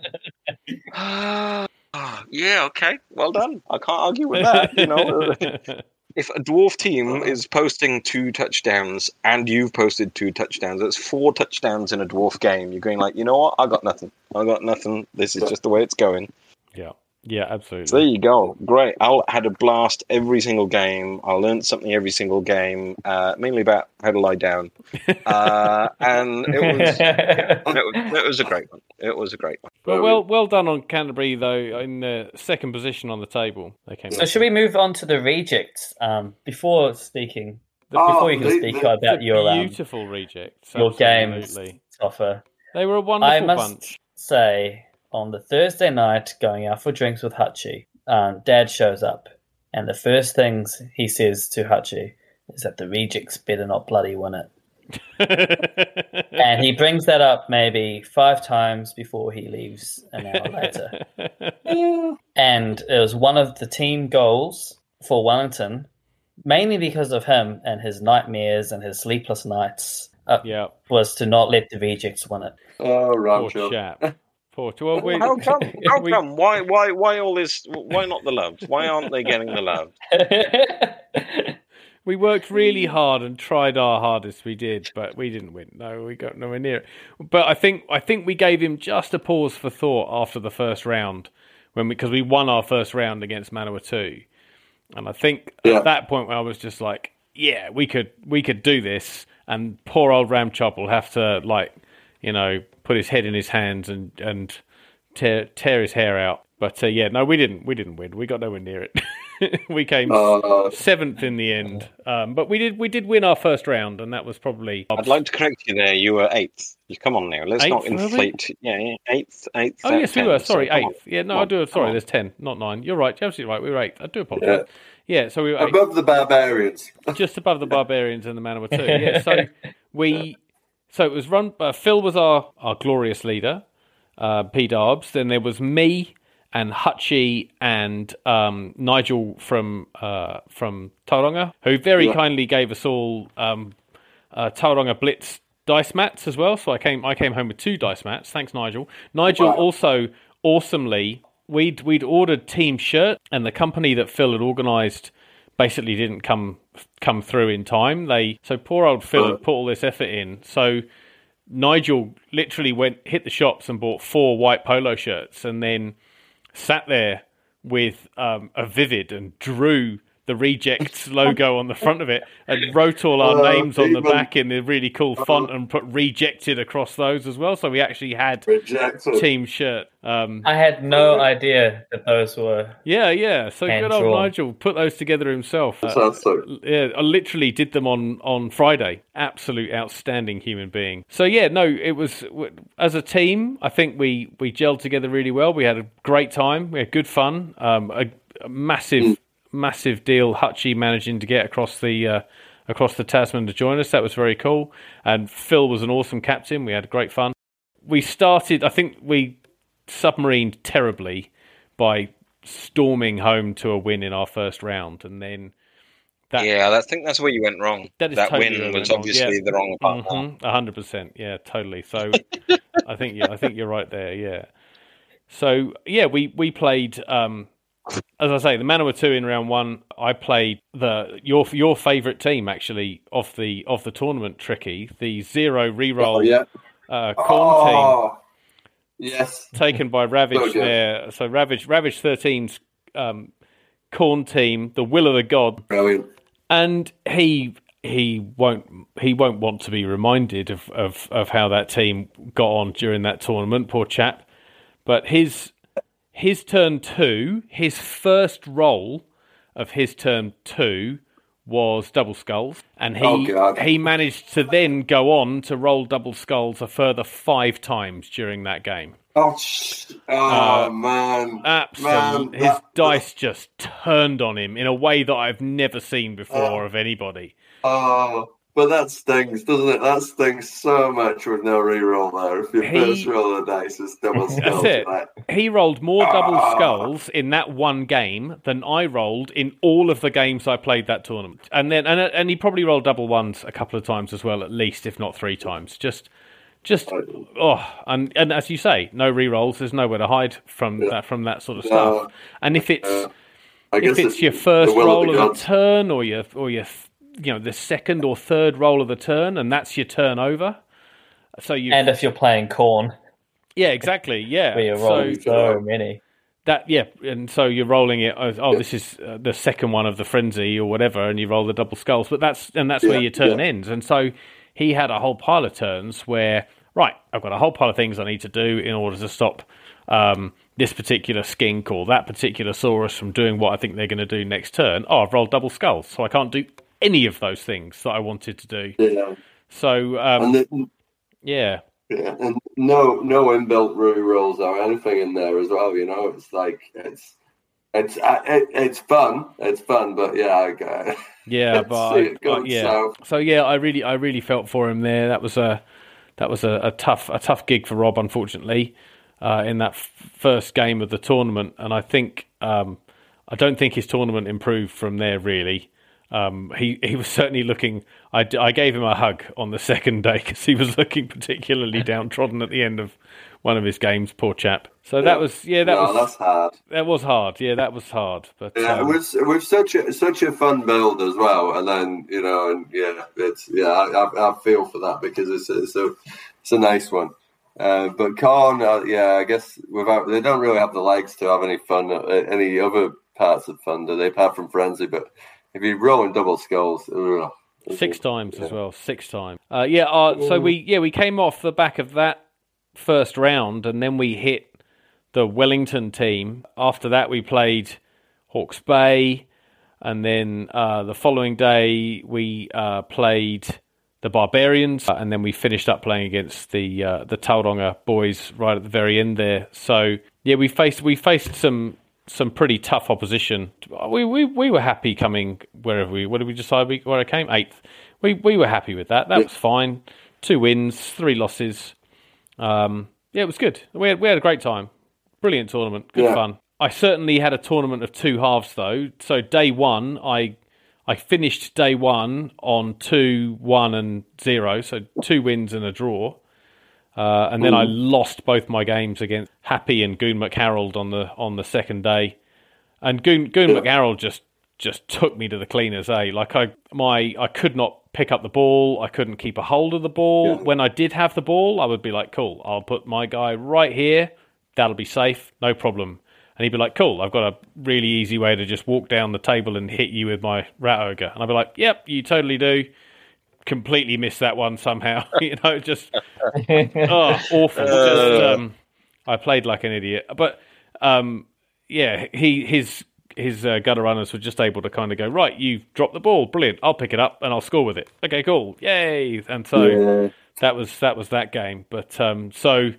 D: ah, yeah, okay, well done. I can't argue with that. You know, if a dwarf team is posting two touchdowns and you've posted two touchdowns, that's four touchdowns in a dwarf game. You're going like, you know what? I got nothing. I got nothing. This is just the way it's going.
C: yeah. Yeah,
D: So there you go. Great. I had a blast every single game. I learned something every single game, uh, mainly about how to lie down. Uh, and it was, it was it was a great one. It was a great one.
C: Well, well, well done on Canterbury though in the second position on the table. They came.
B: So should we move on to the rejects um, before speaking?
E: Oh,
B: Before you can
E: the-
B: speak
E: the-
B: about your um,
C: beautiful rejects.
B: your games
C: absolutely.
B: offer,
C: They were a wonderful
B: I must
C: bunch.
B: say on the Thursday night going out for drinks with Hutchie, um, Dad shows up, and the first things he says to Hutchie is that the rejects better not bloody win it. And he brings that up maybe five times before he leaves an hour later. And it was one of the team goals for Wellington, mainly because of him and his nightmares and his sleepless nights, uh,
C: yeah,
B: was to not let the rejects win it.
E: Oh,
C: poor chap. Poor. Well, we,
D: How come? How
C: we-
D: come? Why? Why? Why all this? Why not the love? Why aren't they getting the love?
C: We worked really mm. hard and tried our hardest. We did, but we didn't win. No, we got nowhere near it. But I think I think we gave him just a pause for thought after the first round, when because we, won our first round against Manawatu, and I think
E: Yeah.
C: at that point where I was just like, yeah, we could we could do this, and poor old Dadchop will have to like, you know, put his head in his hands and and tear tear his hair out. But uh, yeah, no, we didn't. We didn't win. We got nowhere near it. we came
E: Uh,
C: seventh in the end. Um, but we did we did win our first round, and that was probably.
D: I'd like to correct you there. You were eighth. You come on now. Let's not
C: Eighth, were we?
D: inflate. Yeah, yeah, eighth, eighth.
C: Oh yes,
D: of
C: we
D: 10,
C: were.
D: so
C: Sorry,
D: come on.
C: eighth. Yeah, no,
D: Come
C: I do.
D: come
C: Sorry, there's ten, not nine. You're right. You're absolutely right. We were eighth. I do apologize. Yeah, so we were eighth.
E: above the barbarians.
C: just above the barbarians and the Manawatu. Yeah, so we, so it was run. Uh, Phil was our our glorious leader, uh, P Darbs. Then there was me and Hutchie and um, Nigel from uh, from Tauranga, who very
E: Yeah.
C: kindly gave us all um, uh, Tauranga Blitz dice mats as well. So I came I came home with two dice mats. Thanks, Nigel. Nigel
E: Wow.
C: also awesomely we'd we'd ordered team shirt, and the company that Phil had organised basically didn't come come through in time. They so poor old Phil had put all this effort in. So Nigel literally went hit the shops and bought four white polo shirts, and then sat there with um, a vivid and drew the rejects logo on the front of it and wrote all our
E: Oh,
C: names on the back in the really cool font and put rejected across those as well. So we actually had
E: Rejected.
C: team shirt. Um,
B: I had no idea that those were.
C: yeah, yeah. So good old
B: drawn.
C: Nigel put those together himself. Uh,
E: Fantastic.
C: yeah, I literally did them on on Friday. Absolute outstanding human being. So yeah, no, it was as a team. I think we we gelled together really well. We had a great time. We had good fun. Um, a, a massive massive deal. Hutchie managing to get across the. Uh, Across the Tasman to join us, that was very cool. And Phil was an awesome captain. We had great fun. We started, I think we submarined terribly by storming home to a win in our first round, and then that
D: Yeah, I think that's where you went wrong.
C: That is
D: that
C: totally
D: win was obviously
C: yeah.
D: the wrong part.
C: Mhm, a hundred percent. Yeah, totally. So I think yeah, I think you're right there. Yeah. So yeah, we we played. Um, as I say, the Manawatu in round one. I played the your your favourite team actually of the of the tournament. Trickey the zero reroll
E: Oh, yeah.
C: uh, Khorne team
E: Oh, yes.
C: taken by Ravage
E: Okay.
C: there. So Ravage Ravage 13's um, Khorne team, the will of the god,
E: Brilliant.
C: and he he won't he won't want to be reminded of, of, of how that team got on during that tournament, poor chap. But his his turn two, his first roll of his turn two was double skulls, and he
E: Oh,
C: he managed to then go on to roll double skulls a further five times during that game.
E: Oh, sh- oh uh, man.
C: Absolutely,
E: Man,
C: his
E: that-
C: dice just turned on him in a way that I've never seen before
E: Oh.
C: of anybody.
E: Oh, but that stings, doesn't it? That stings so much with no reroll there. If your
C: He-
E: first roll of the dice is double skulls,
C: it.
E: like,
C: He rolled more double
E: Ah.
C: skulls in that one game than I rolled in all of the games I played that tournament. And then and and he probably rolled double ones a couple of times as well, at least if not three times. Just just oh and and as you say, no re-rolls. There's nowhere to hide from that from that sort of
E: No.
C: stuff. And if it's
E: uh, I
C: if
E: guess
C: it's your first roll
E: of
C: of
E: the
C: turn or your or your you know the second or third roll of the turn, and that's your turnover. So you
B: And if you're playing Khorne,
C: yeah exactly yeah.
B: where you're
C: so
B: rolling so many.
C: that yeah, and so you're rolling it. as, Oh, this is uh, the second one of the frenzy or whatever, and you roll the double skulls. But that's and that's where
E: Yeah,
C: your turn
E: yeah.
C: ends. And so he had a whole pile of turns where right, I've got a whole pile of things I need to do in order to stop um, this particular skink or that particular saurus from doing what I think they're going to do next turn. Oh, I've rolled double skulls, so I can't do any of those things that I wanted to do.
E: Yeah,
C: So um,
E: the,
C: yeah,
E: yeah, and no, no inbuilt rerolls or anything in there as well. You know, it's like it's. It's uh, it, it's fun. It's fun, but yeah, I got
C: Yeah, but, I, but yeah.
E: south.
C: So yeah, I really, I really felt for him there. That was a, that was a, a tough, a tough gig for Rob, unfortunately, uh, in that f- first game of the tournament. And I think, um, I don't think his tournament improved from there. Really, um, he he was certainly looking. I, I gave him a hug on the second day because he was looking particularly downtrodden at the end of one of his games. Poor chap. So that was yeah, that
E: no,
C: was
E: that's hard.
C: that was hard. Yeah, that was hard. But
E: Yeah,
C: um,
E: it was with such a such a fun build as well, and then you know, and yeah, it's yeah, I, I, I feel for that because it's a, it's a it's a nice one. Uh, but Khorne, uh, yeah, I guess without they don't really have the legs to have any fun, uh, any other parts of fun, do they? Apart from frenzy, but if you're rolling double skulls, ugh.
C: Six times as well. Six times. Uh, yeah. Uh, so we yeah we came off the back of that first round, and then we hit the Wellington team. After that, we played Hawke's Bay, and then uh, the following day we uh, played the Barbarians, uh, and then we finished up playing against the uh, the Tauranga boys right at the very end there. So yeah, we faced we faced some some pretty tough opposition. We we, we were happy coming wherever we. What did we decide we, where I came? Eighth. We we were happy with that. That was fine. Two wins, three losses. Um, yeah, it was good. We had we had a great time. Brilliant tournament. Good
E: Yeah.
C: fun. I certainly had a tournament of two halves though. So day one, I I finished day one on two, one, and zero. So two wins and a draw. Uh, and then I lost both my games against Happy and Goon McHarold on the on the second day. And Goon Goon McHarold just just took me to the cleaners, eh? Like I my I could not pick up the ball, I couldn't keep a hold of the ball.
E: Yeah.
C: When I did have the ball, I would be like, Cool, I'll put my guy right here, that'll be safe, no problem. And he'd be like, Cool, I've got a really easy way to just walk down the table and hit you with my rat ogre. And I'd be like, Yep, you totally do. Completely missed that one somehow. you know, just oh, awful. Just, um, I played like an idiot, but um, yeah, he his his uh, gutter runners were just able to kind of go right. You've dropped the ball, brilliant. I'll pick it up and I'll score with it. Okay, cool, yay! And so
E: Yeah.
C: that was that was that game. But um, so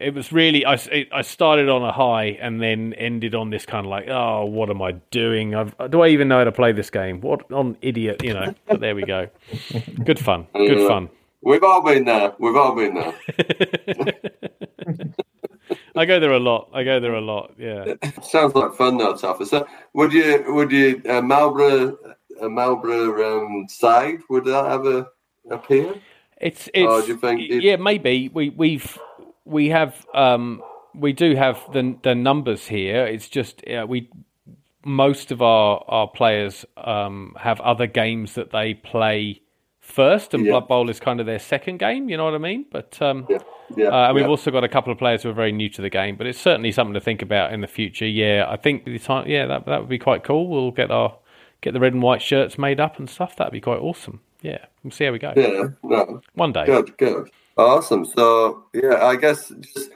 C: it was really I, it, I started on a high and then ended on this kind of like oh what am I doing? I've, do I even know how to play this game? What on idiot? You know. But there we go. Good fun. Good fun.
E: We've all been there. We've all been there.
C: I go there a lot. I go there a lot. Yeah.
E: Sounds like fun, though, Toffer. So, would you, would you, uh, Marlborough, uh, Marlborough um, side, would that ever appear?
C: It's it's
E: Oh, do you think it-
C: yeah maybe we we've we have um we do have the the numbers here. It's just uh, we most of our our players um have other games that they play first, and
E: Yeah.
C: Blood Bowl is kind of their second game. You know what I mean? But um.
E: Yeah. Yeah.
C: Uh, and we've also got a couple of players who are very new to the game, but it's certainly something to think about in the future. Yeah, I think the time, yeah, that that would be quite cool. We'll get our get the red and white shirts made up and stuff. That'd be quite awesome. Yeah, we'll see how we go.
E: Yeah. No.
C: One day.
E: Good, good. Awesome. So, yeah, I guess just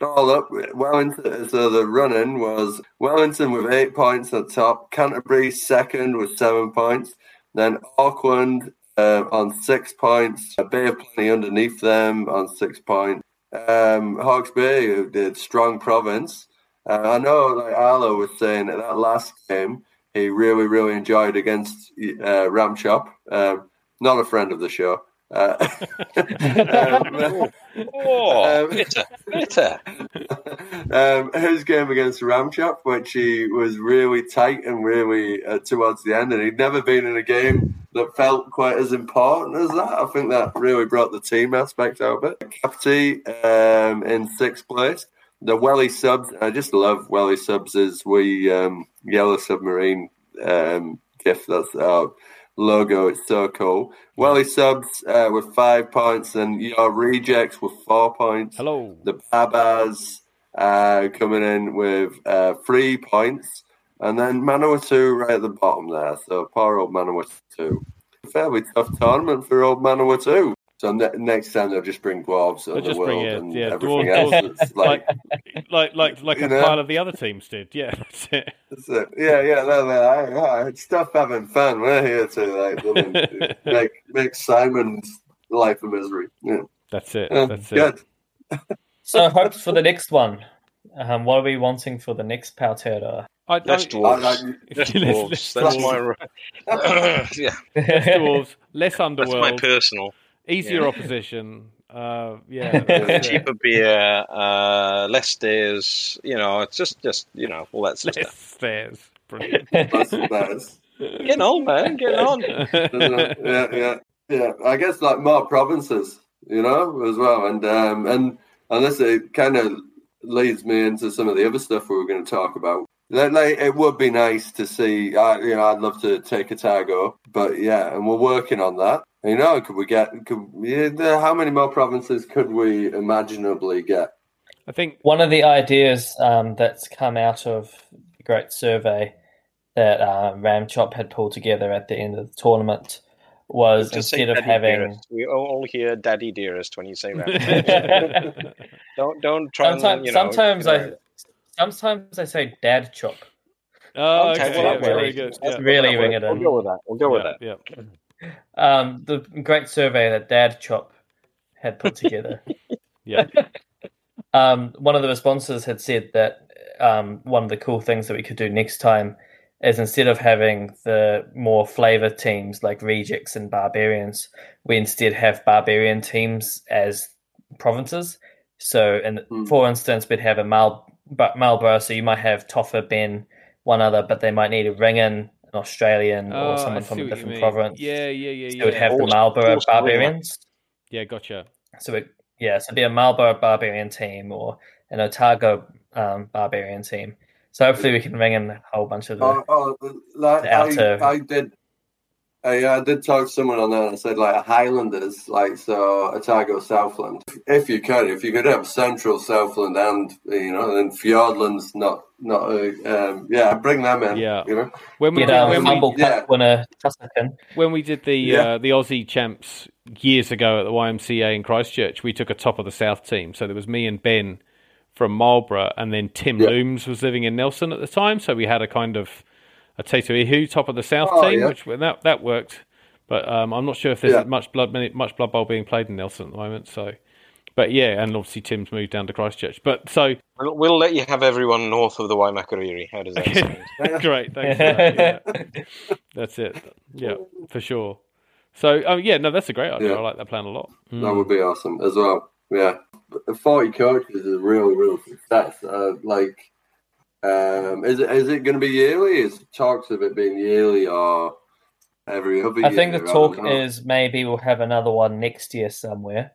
E: all up, Wellington, so the running was Wellington with eight points at top, Canterbury second with seven points, then Auckland uh, on six points, Bay of Plenty underneath them on six points. Um, Hawke's Bay, did strong province. Uh, I know, like Arlo was saying, that, that last game he really, really enjoyed against uh, Ramchop. Um, not a friend of the show. Uh, um,
D: Oh,
E: Um,
D: bitter, bitter.
E: um, his game against Ramchop, which he was really tight and really uh, towards the end, and he'd never been in a game that felt quite as important as that. I think that really brought the team aspect out of it. Capty um, in sixth place. The Welly subs, I just love Welly subs. Is we um, yellow submarine um, gift that's our logo. It's so cool. Welly subs uh, with five points, and your rejects with four points
C: Hello.
E: the Babas uh, coming in with uh, three points, and then Manawatu right at the bottom there. So poor old Manawatu. Fairly tough tournament for old Manawatu. So ne- next time they'll just bring dwarves of the
C: just
E: world
C: bring, yeah,
E: and
C: yeah,
E: everything
C: dwarves-
E: else. It's like,
C: like like like like a
E: know?
C: pile of the other teams did. Yeah, that's it.
E: that's it. yeah, yeah, no, no, I, I, it's stuff having fun. We're here to like make make Simon's life a misery. Yeah,
C: That's it.
E: Yeah,
C: That's it.
B: So hopes for the next one. Um, what are we wanting for the next Powtearoa?
C: I,
D: That's
C: I-
D: dwarves.
E: I- I-
D: That's
C: Let's-
D: dwarves.
C: let's-
D: That's my yeah.
C: less dwarves, less underworld.
D: That's my personal.
C: Easier
D: yeah.
C: opposition. Uh, yeah.
D: Cheaper beer, uh, less stairs. You know, it's just just you know all that sort of
C: less
D: stuff.
C: stairs. Brilliant.
E: that's, that's,
D: Get on, man. Get on.
E: yeah, yeah, yeah. I guess like more provinces, you know, as well, and um, and and this it kind of leads me into some of the other stuff we were going to talk about. Like, like, it would be nice to see. I, you know, I'd love to take a Otago, but yeah, and we're working on that. You know, could we get? Could yeah, how many more provinces could we imaginably get?
C: I think
B: One of the ideas um, that's come out of the Great Survey that uh, Ram Chop had pulled together at the end of the tournament was
D: Just
B: instead of
D: Daddy
B: having
D: Dearest. we all hear "Daddy Dearest" when you say that. don't don't try.
B: sometimes
D: and, you know,
B: sometimes
D: you
B: I sometimes I say Dadchop.
C: Oh,
D: Okay,
C: okay,
D: well,
C: yeah,
B: that
C: very good.
B: That's
C: Yeah.
B: really ring it in.
D: we'll go with that. We'll go with
C: yeah,
D: that.
C: yeah.
B: Um, the great survey that Dadchop had put together.
C: Yeah.
B: um, one of the responses had said that um, one of the cool things that we could do next time is instead of having the more flavor teams like rejects and barbarians, we instead have barbarian teams as provinces. So, and
E: Hmm.
B: for instance, we'd have a Mal, but Marlborough. So you might have Toffer, Ben, one other, but they might need a Ringan, an Australian,
C: Oh,
B: or someone from a different province.
C: Yeah, yeah, yeah,
B: So
C: yeah.
B: we'd have the
D: Horse-
B: Marlborough
D: horse Ringan.
B: Barbarians.
C: Yeah, gotcha.
B: So it, yeah, so it'd be a Marlborough Barbarian team or an Otago um, Barbarian team. So hopefully we can bring in a whole bunch of the.
E: Oh, oh, like,
B: The outer-
E: I, I did. I, I did talk to someone on there and I said like Highlanders, like so Otago Southland. If you could, if you could have Central Southland and you know, and Fiordland's not not uh, um, yeah, bring them in.
C: Yeah.
E: you know.
C: When we
B: Get
C: did,
B: um,
C: when we,
B: Humble
E: yeah.
B: Cup winner
C: when we did the
E: Yeah.
C: uh, the Aussie champs years ago at the YMCA in Christchurch, we took a top of the South team. So there was me and Ben from Marlborough, and then Tim
E: Yeah.
C: Looms was living in Nelson at the time. So we had a kind of a Te Tau Ihu top of the South
E: Oh,
C: team,
E: yeah.
C: which that that worked. But um, I'm not sure if there's
E: Yeah.
C: much blood much blood bowl being played in Nelson at the moment. So, but yeah, and obviously Tim's moved down to Christchurch. But so
D: We'll, we'll let you have everyone north of the Waimakariri. How does that sound?
C: great, thanks. That. Yeah. That's it. Yeah, for sure. So, um, yeah, no, that's a great idea.
E: Yeah.
C: I like that plan a lot. Mm.
E: That would be awesome as well. Yeah, But forty coaches is a real, real success. Uh, like, um, is it is it going to be yearly? Is talks of it being yearly or every other?
B: I think the talk is maybe we'll have another one next year somewhere,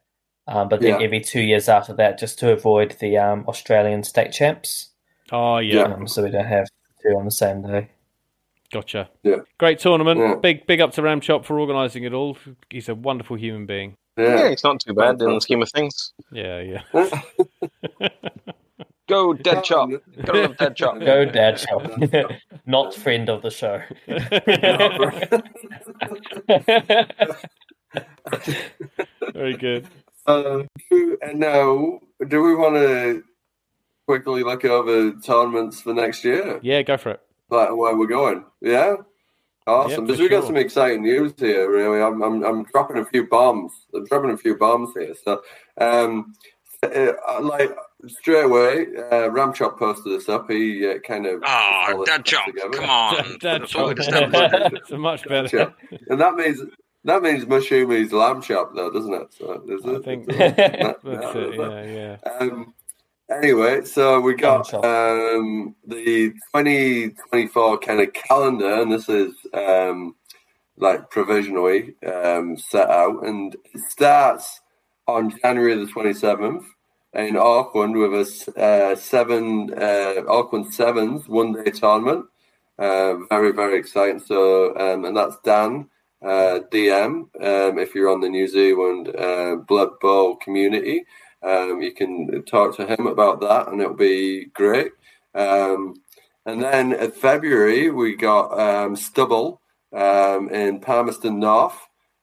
B: um, but then
E: Yeah.
B: every two years after that, just to avoid the um, Australian state champs.
C: Oh, yeah,
B: Um, so we don't have two on the same day.
C: gotcha.
E: Yeah.
C: Great tournament.
E: Yeah.
C: Big, big up to Ram Chop for organising it all. He's a wonderful human being.
D: yeah,
E: Yeah.
D: it's not too bad in the scheme of things.
C: Yeah, yeah.
D: Go dead chop. Gotta love dead chop.
B: Go dead Chop, not friend of the show.
C: Very good.
E: Uh, and now, do we want to quickly look over tournaments for next year?
C: Yeah, go for it.
E: Like where we're going? Yeah. Awesome.
C: Yeah,
E: because
C: for
E: we've got some exciting news here. Really, I'm, I'm, I'm dropping a few bombs. I'm dropping a few bombs here. So, um, uh, like straight away, uh, Ramchop posted this up. He uh, kind of
D: Oh,
E: all this
D: chop. Come on.
C: Dad
D: That's
C: Chop. It's a much better.
E: Chop. and that means that means Mushoomy's lamb chop, though, doesn't it? So, is
C: I
E: it?
C: think
E: That-
C: that's it. Yeah, yeah.
E: Um, anyway, so we got um, the 2024 kind of calendar, and this is um, like provisionally um, set out, and it starts on January the 27th in Auckland with a s- uh, seven uh, Auckland Sevens one day tournament. Uh, very very exciting. So um, and that's Dan uh, DM. Um, if you're on the New Zealand uh, Blood Bowl community, um, you can talk to him about that, and it'll be great. Um, and then in February we got um, Stubble um, in Palmerston North,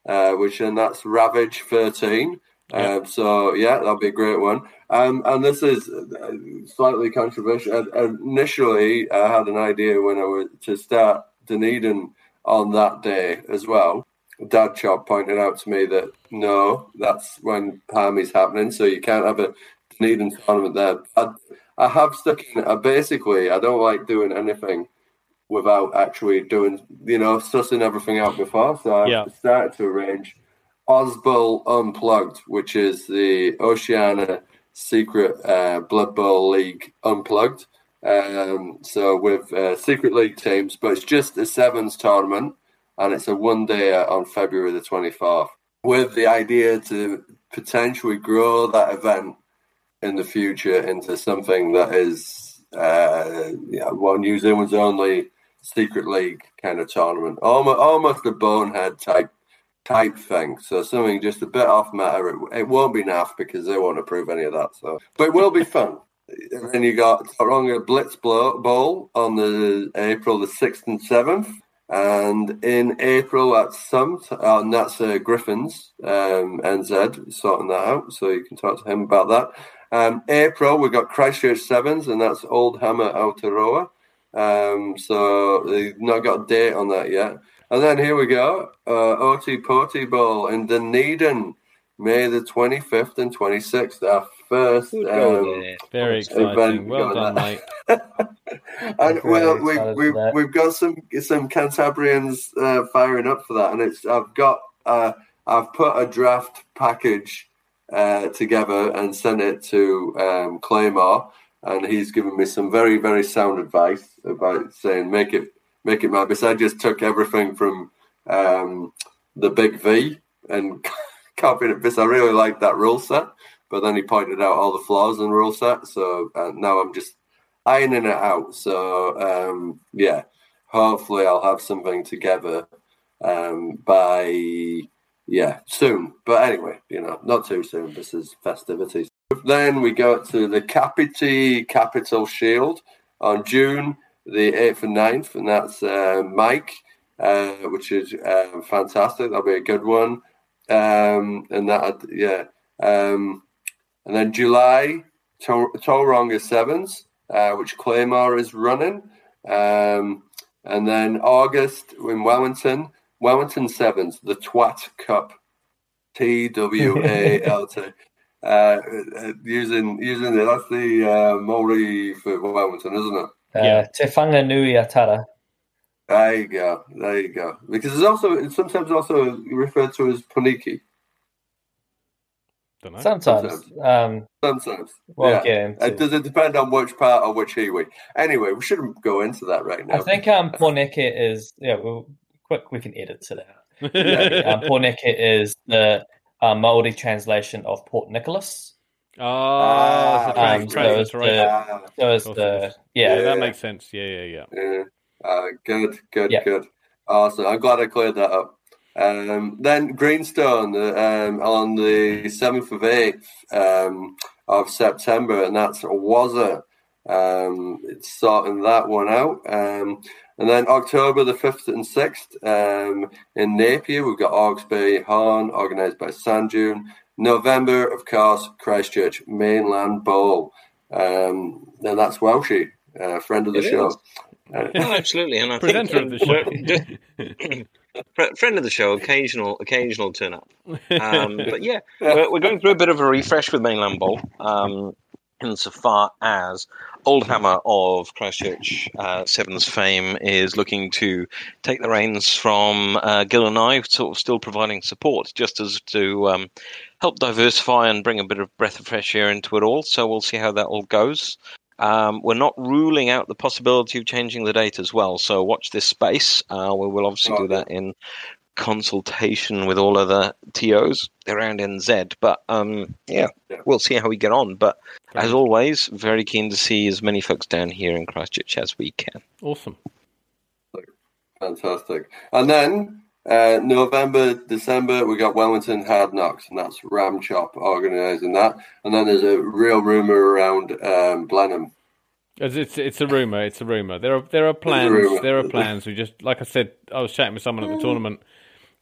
E: uh, which and that's Ravage 13.
C: Yeah.
E: Um, so yeah, that'll be a great one. Um, and this is uh, slightly controversial. Initially, I had an idea when I was to start Dunedin on that day as well. Dadchop pointed out to me that no, that's when Palmy's happening, so you can't have a Dunedin tournament there. I, I have stuck in. I basically, I don't like doing anything without actually doing, you know, sussing everything out before. So
C: Yeah.
E: started to arrange Osbowl Unplugged, which is the Oceania Secret uh, Blood Bowl League Unplugged. Um, so with uh, Secret League teams, but it's just a sevens tournament, and it's a one day on February the twenty fourth, with the idea to potentially grow that event in the future into something that is uh, yeah, well, New Zealand's only secret league kind of tournament, almost almost a bonehead type type thing. So something just a bit off matter. It, it won't be naff because they won't approve any of that. So, but it will be fun. and then you got Tauranga Blitz Bowl on the April the sixth and seventh. And in April at some, uh, and that's uh, Griffins um, NZ sorting that out, so you can talk to him about that. Um, April we got Christchurch Sevens, and that's Old Hammer Aotearoa. Um, so they've not got a date on that yet. And then here we go, uh, Oti Bowl in Dunedin, May the 25th and 26th. Our first um,
C: very exciting. Well done, mate.
E: and well, we've we've, we've got some some Cantabrians uh, firing up for that, and it's I've got uh, I've put a draft package uh, together and sent it to um, Claymore, and he's given me some very very sound advice about saying make it make it my best. I just took everything from um, the Big V and copied it because I really like that rule set. But then he pointed out all the flaws in the rule set, so uh, now I'm just ironing it out. So um, yeah, hopefully I'll have something together um, by yeah soon. But anyway, you know, not too soon. This is festivities. Then we go to the Kapiti Capital Shield on June the 8th and 9th, and that's uh, Mike, uh, which is uh, fantastic. That'll be a good one. Um, and that, yeah. Um, and then July, Tauranga Sevens, uh, which Claymore is running. Um, and then August in Wellington, Wellington Sevens, the Twat Cup, T W A L T. Uh, using using the, that's the uh, Maori for Wellington, isn't it?
B: Uh, yeah, Te Whanganui Atara.
E: There you go. There you go. Because it's also it's sometimes also referred to as Poneke.
B: Sometimes. Sometimes. Um,
E: sometimes.
B: We'll yeah.
E: It does it depend on which part or which iwi. Anyway, we shouldn't go into that right now.
B: I think um Poneke is yeah, we'll quick we can edit it out. yeah, um, Poneke is the uh, Maori translation of Port Nicholas.
C: Oh, ah, um, so
B: it's right. The, so it's the yeah.
C: yeah. that makes sense. Yeah, yeah, yeah.
E: Yeah. Uh, good, good, yeah. good. Awesome. I'm glad I cleared that up. Um, then Greenstone um, on the 7th of 8th um, of September, and that's Wazza. Um, it's sorting that one out. Um, and then October the 5th and 6th um, in Napier, we've got Hawke's Horn, organised by Sandune. November, of course, Christchurch Mainland Bowl. Um, and that's Welshy, uh, friend of the it show.
D: Uh, oh, absolutely, and I think of the show. friend of the show, occasional occasional turn up. Um, but yeah, we're, we're, going through a bit of a refresh with Mainland Bowl. Um, insofar as Old Hammer of Christchurch uh, Sevens fame is looking to take the reins from uh, Gil and I, sort of still providing support, just as to um, help diversify and bring a bit of breath of fresh air into it all. So we'll see how that all goes. Um, we're not ruling out the possibility of changing the date as well. So watch this space. Uh, we will obviously do that in consultation with all other TOs around NZ. But um, yeah, we'll see how we get on. But as always, very keen to see as many folks down here in Christchurch as we can.
C: Awesome.
E: Fantastic. And then uh, November, December, we got Wellington Hard Knocks, and that's Ram Chop organising that. And then there's a real rumour around um, Blenheim.
C: It's, it's, it's a rumor. It's a rumor. There are there are plans. There are plans. We just like I said. I was chatting with someone at the tournament.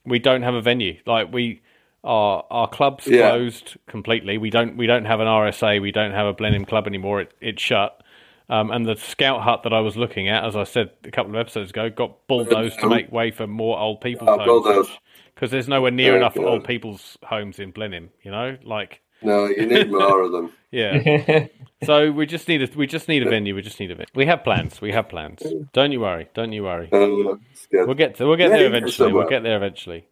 C: We don't have a venue. Like we, our our club's yeah. closed completely. We don't we don't have an RSA. We don't have a Blenheim club anymore. It it's shut. Um, and the scout hut that I was looking at, as I said a couple of episodes ago, got bulldozed to make way for more old people's homes. Because there's nowhere near enough old people's homes in Blenheim, you know? Like
E: No, you need more of them.
C: Yeah. so we just need a we just need a venue, we just need a venue. We have plans. We have plans. Don't you worry. Don't you worry. Uh, we'll get to, we'll get yeah, there eventually. We'll get there eventually.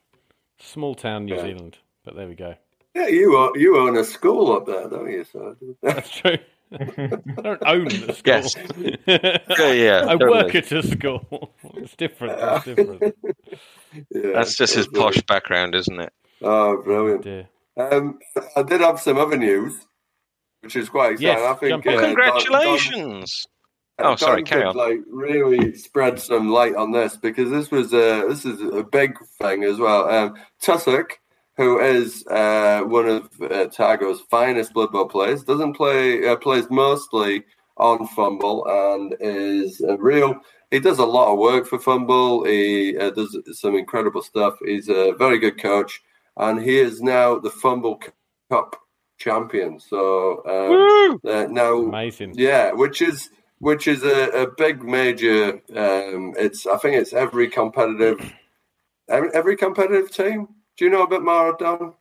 C: Small town New yeah. Zealand. But there we go.
E: Yeah, you own, you own a school up there, don't you? So
C: that's true. I don't own the school.
D: Yes. yeah, yeah.
C: I totally. work at a school. It's different. It's different.
D: yeah, That's just his posh background, isn't it?
E: Oh, brilliant. Oh, um, I did have some other news, which is quite exciting.
C: Yes,
E: I think.
D: Uh, Congratulations! Don, Don, oh, sorry, carry
E: could,
D: on.
E: Like really spread some light on this because this was a this is a big thing as well. Um, Tussock who is uh, one of uh, Targo's finest Blood Bowl players. Doesn't play, uh, plays mostly on FUMBBL, and is a real. He does a lot of work for FUMBBL. He uh, does some incredible stuff. He's a very good coach, and he is now the FUMBBL Cup champion. So um, uh, now,
C: Amazing.
E: yeah, which is which is a, a big major. Um, it's I think it's every competitive, every, every competitive team. Do you know a bit more, Dan?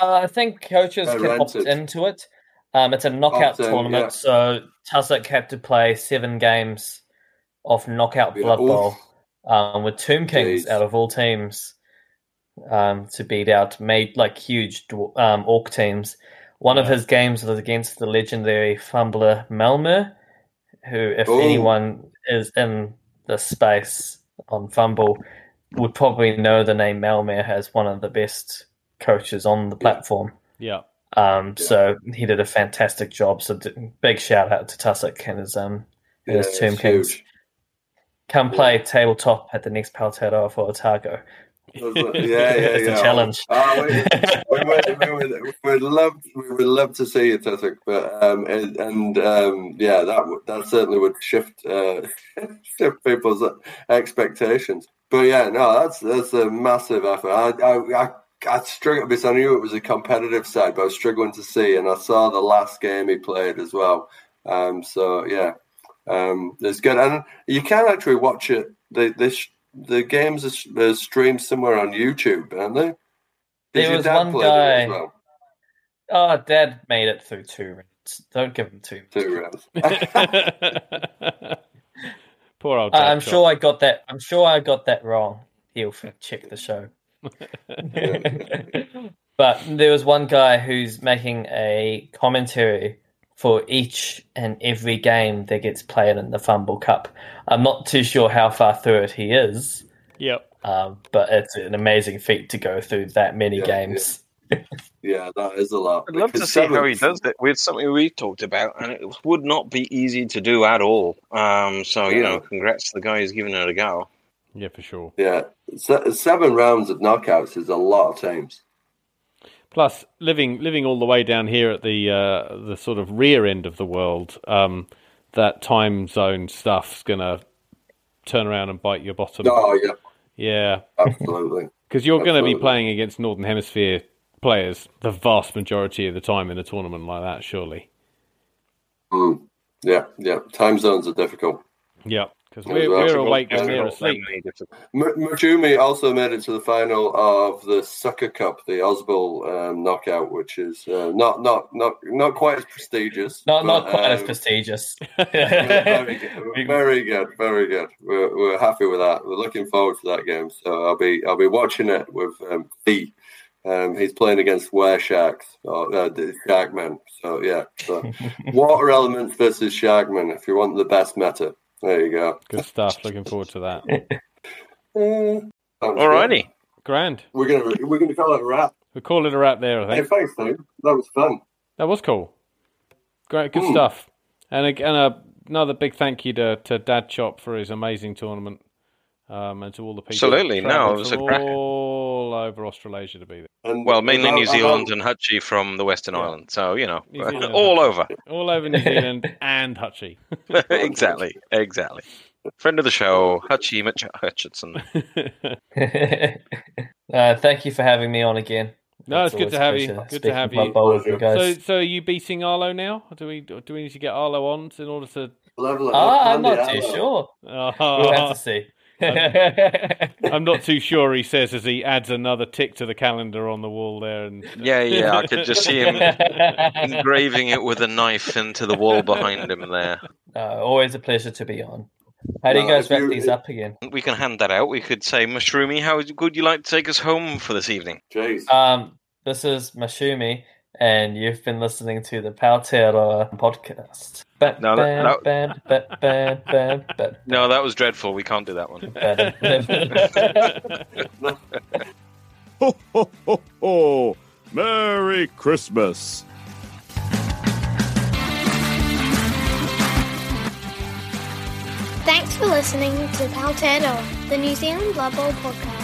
B: Uh, I think coaches
E: Uh,
B: can opt into it. Um, it's a knockout
E: Opt in,
B: tournament,
E: yeah.
B: so Tussock had to play seven games of knockout
E: Yeah,
B: Blood
E: oof.
B: Bowl um, with Tomb Kings
E: Jeez.
B: out of all teams um, to beat out made like huge um, orc teams. One of his games was against the legendary fumbler Melmer, who, if
E: Ooh.
B: anyone is in the space on FUMBBL, would probably know the name Melmer as one of the best coaches on the platform.
C: Yeah.
B: Um,
E: Yeah.
B: So he did a fantastic job. So d- big shout out to Tussock and his um and his
E: Yeah,
B: Tomb Kings.
E: huge.
B: Come play tabletop at the next Powtearoa for Otago.
E: Yeah, yeah,
B: It's a
E: yeah.
B: challenge.
E: Oh, we, we, would, we, would, we would love we would love to see you, Tussock, but um, and, and um, yeah, that that certainly would shift uh, shift people's expectations. But yeah, no, that's that's a massive effort. I I, I, I struggled because I knew it was a competitive side, but I was struggling to see, and I saw the last game he played as well. Um, so yeah, um, it's good, and you can actually watch it. They, they sh- the games are, are streamed somewhere on YouTube, aren't they? Did
B: There
E: your
B: was
E: dad
B: one
E: play
B: guy-
E: well?
B: Oh, Dad made it through two rounds. Don't give him two.
E: Two rounds.
C: Poor old.
B: I-
C: Dad
B: I'm
C: Chop.
B: sure I got that. I'm sure I got that wrong. He'll check the show. but there was one guy who's making a commentary for each and every game that gets played in the FUMBBL Cup. I'm not too sure how far through it he is,
C: Yep.
B: um, but it's an amazing feat to go through that many
E: Yeah,
B: games.
E: Yeah, that is a lot.
D: I'd love to
E: Because
D: see how he does it. With something we talked about, and it would not be easy to do at all. Um, so you know, congrats to the guy who's giving it a go.
C: Yeah, for sure.
E: Yeah, se- seven rounds of knockouts is a lot of times.
C: Plus, living living all the way down here at the uh, the sort of rear end of the world, um, that time zone stuff's gonna turn around and bite your bottom.
E: Oh yeah,
C: Yeah,
E: absolutely.
C: because you're going to be playing against Northern Hemisphere players the vast majority of the time in a tournament like that. Surely.
E: Mm. Yeah, yeah. Time zones are difficult.
C: Yeah, because we're, we're awake and they're asleep.
E: Mushoomy also made it to the final of the Sucker Cup, the Osbol um, knockout, which is uh, not not not not quite as prestigious.
B: Not not
E: but,
B: quite as
E: um,
B: prestigious.
E: very good, very good, very good. We're, we're happy with that. We're looking forward to that game. So I'll be I'll be watching it with um, Fee. Um, he's playing against Were Sharks or uh, the Sharkmen. So yeah, so water elements versus Sharkmen. If you want the best meta, there you go.
C: Good stuff. Looking forward to that.
E: Uh, sounds good.
D: Alrighty.
C: Grand.
E: we're gonna we're gonna call it a wrap.
C: We'll call it a wrap there. I
E: Hey,
C: think
E: thanks, Steve. That was fun.
C: that was cool. Great, good
E: Mm.
C: stuff. And, a, and a, another big thank you to, to Dadchop for his amazing tournament. Um, and to all the people
D: Absolutely.
C: that
D: No, it was a
C: from all over Australasia to be there.
E: And
D: Well, mainly
E: without-
D: New Zealand
E: without-
D: and Hutchie from the Western
C: Yeah.
D: Island. So you know,
C: New Zealand and
D: all over.
C: All over New Zealand and Hutchie.
D: exactly, exactly. Friend of the show, Hutchie Mitch Hutchinson.
B: uh, thank you for having me on again.
C: No, it's
B: It's
C: good to have you. Good to have you.
B: You
C: So,
B: guys.
C: so are you beating Arlo now? Do we do we need to get Arlo on in order to?
E: level it up.
B: Ah, I'm not too
E: Allen.
B: sure.
C: Uh,
B: We'll have to see.
C: I'm not too sure. He says as he adds another tick to the calendar on the wall there, and
D: Yeah, yeah, I could just see him engraving it with a knife into the wall behind him there.
B: Uh, always a pleasure to be on. How do you
E: No,
B: guys wrap these up again?
D: We can hand that out. We could say, Mushoomy, how would you like to take us home for this evening?
E: Jeez.
B: Um, this is Mushoomy, and you've been listening to the Powtearoa podcast. Ba-
D: No, that-
B: ba- ba-
D: No, that was dreadful. We can't do that one.
B: ba-
F: Ho, ho, ho, ho. Merry Christmas.
A: Thanks for listening to Powtearoa, the New Zealand Blood Bowl podcast.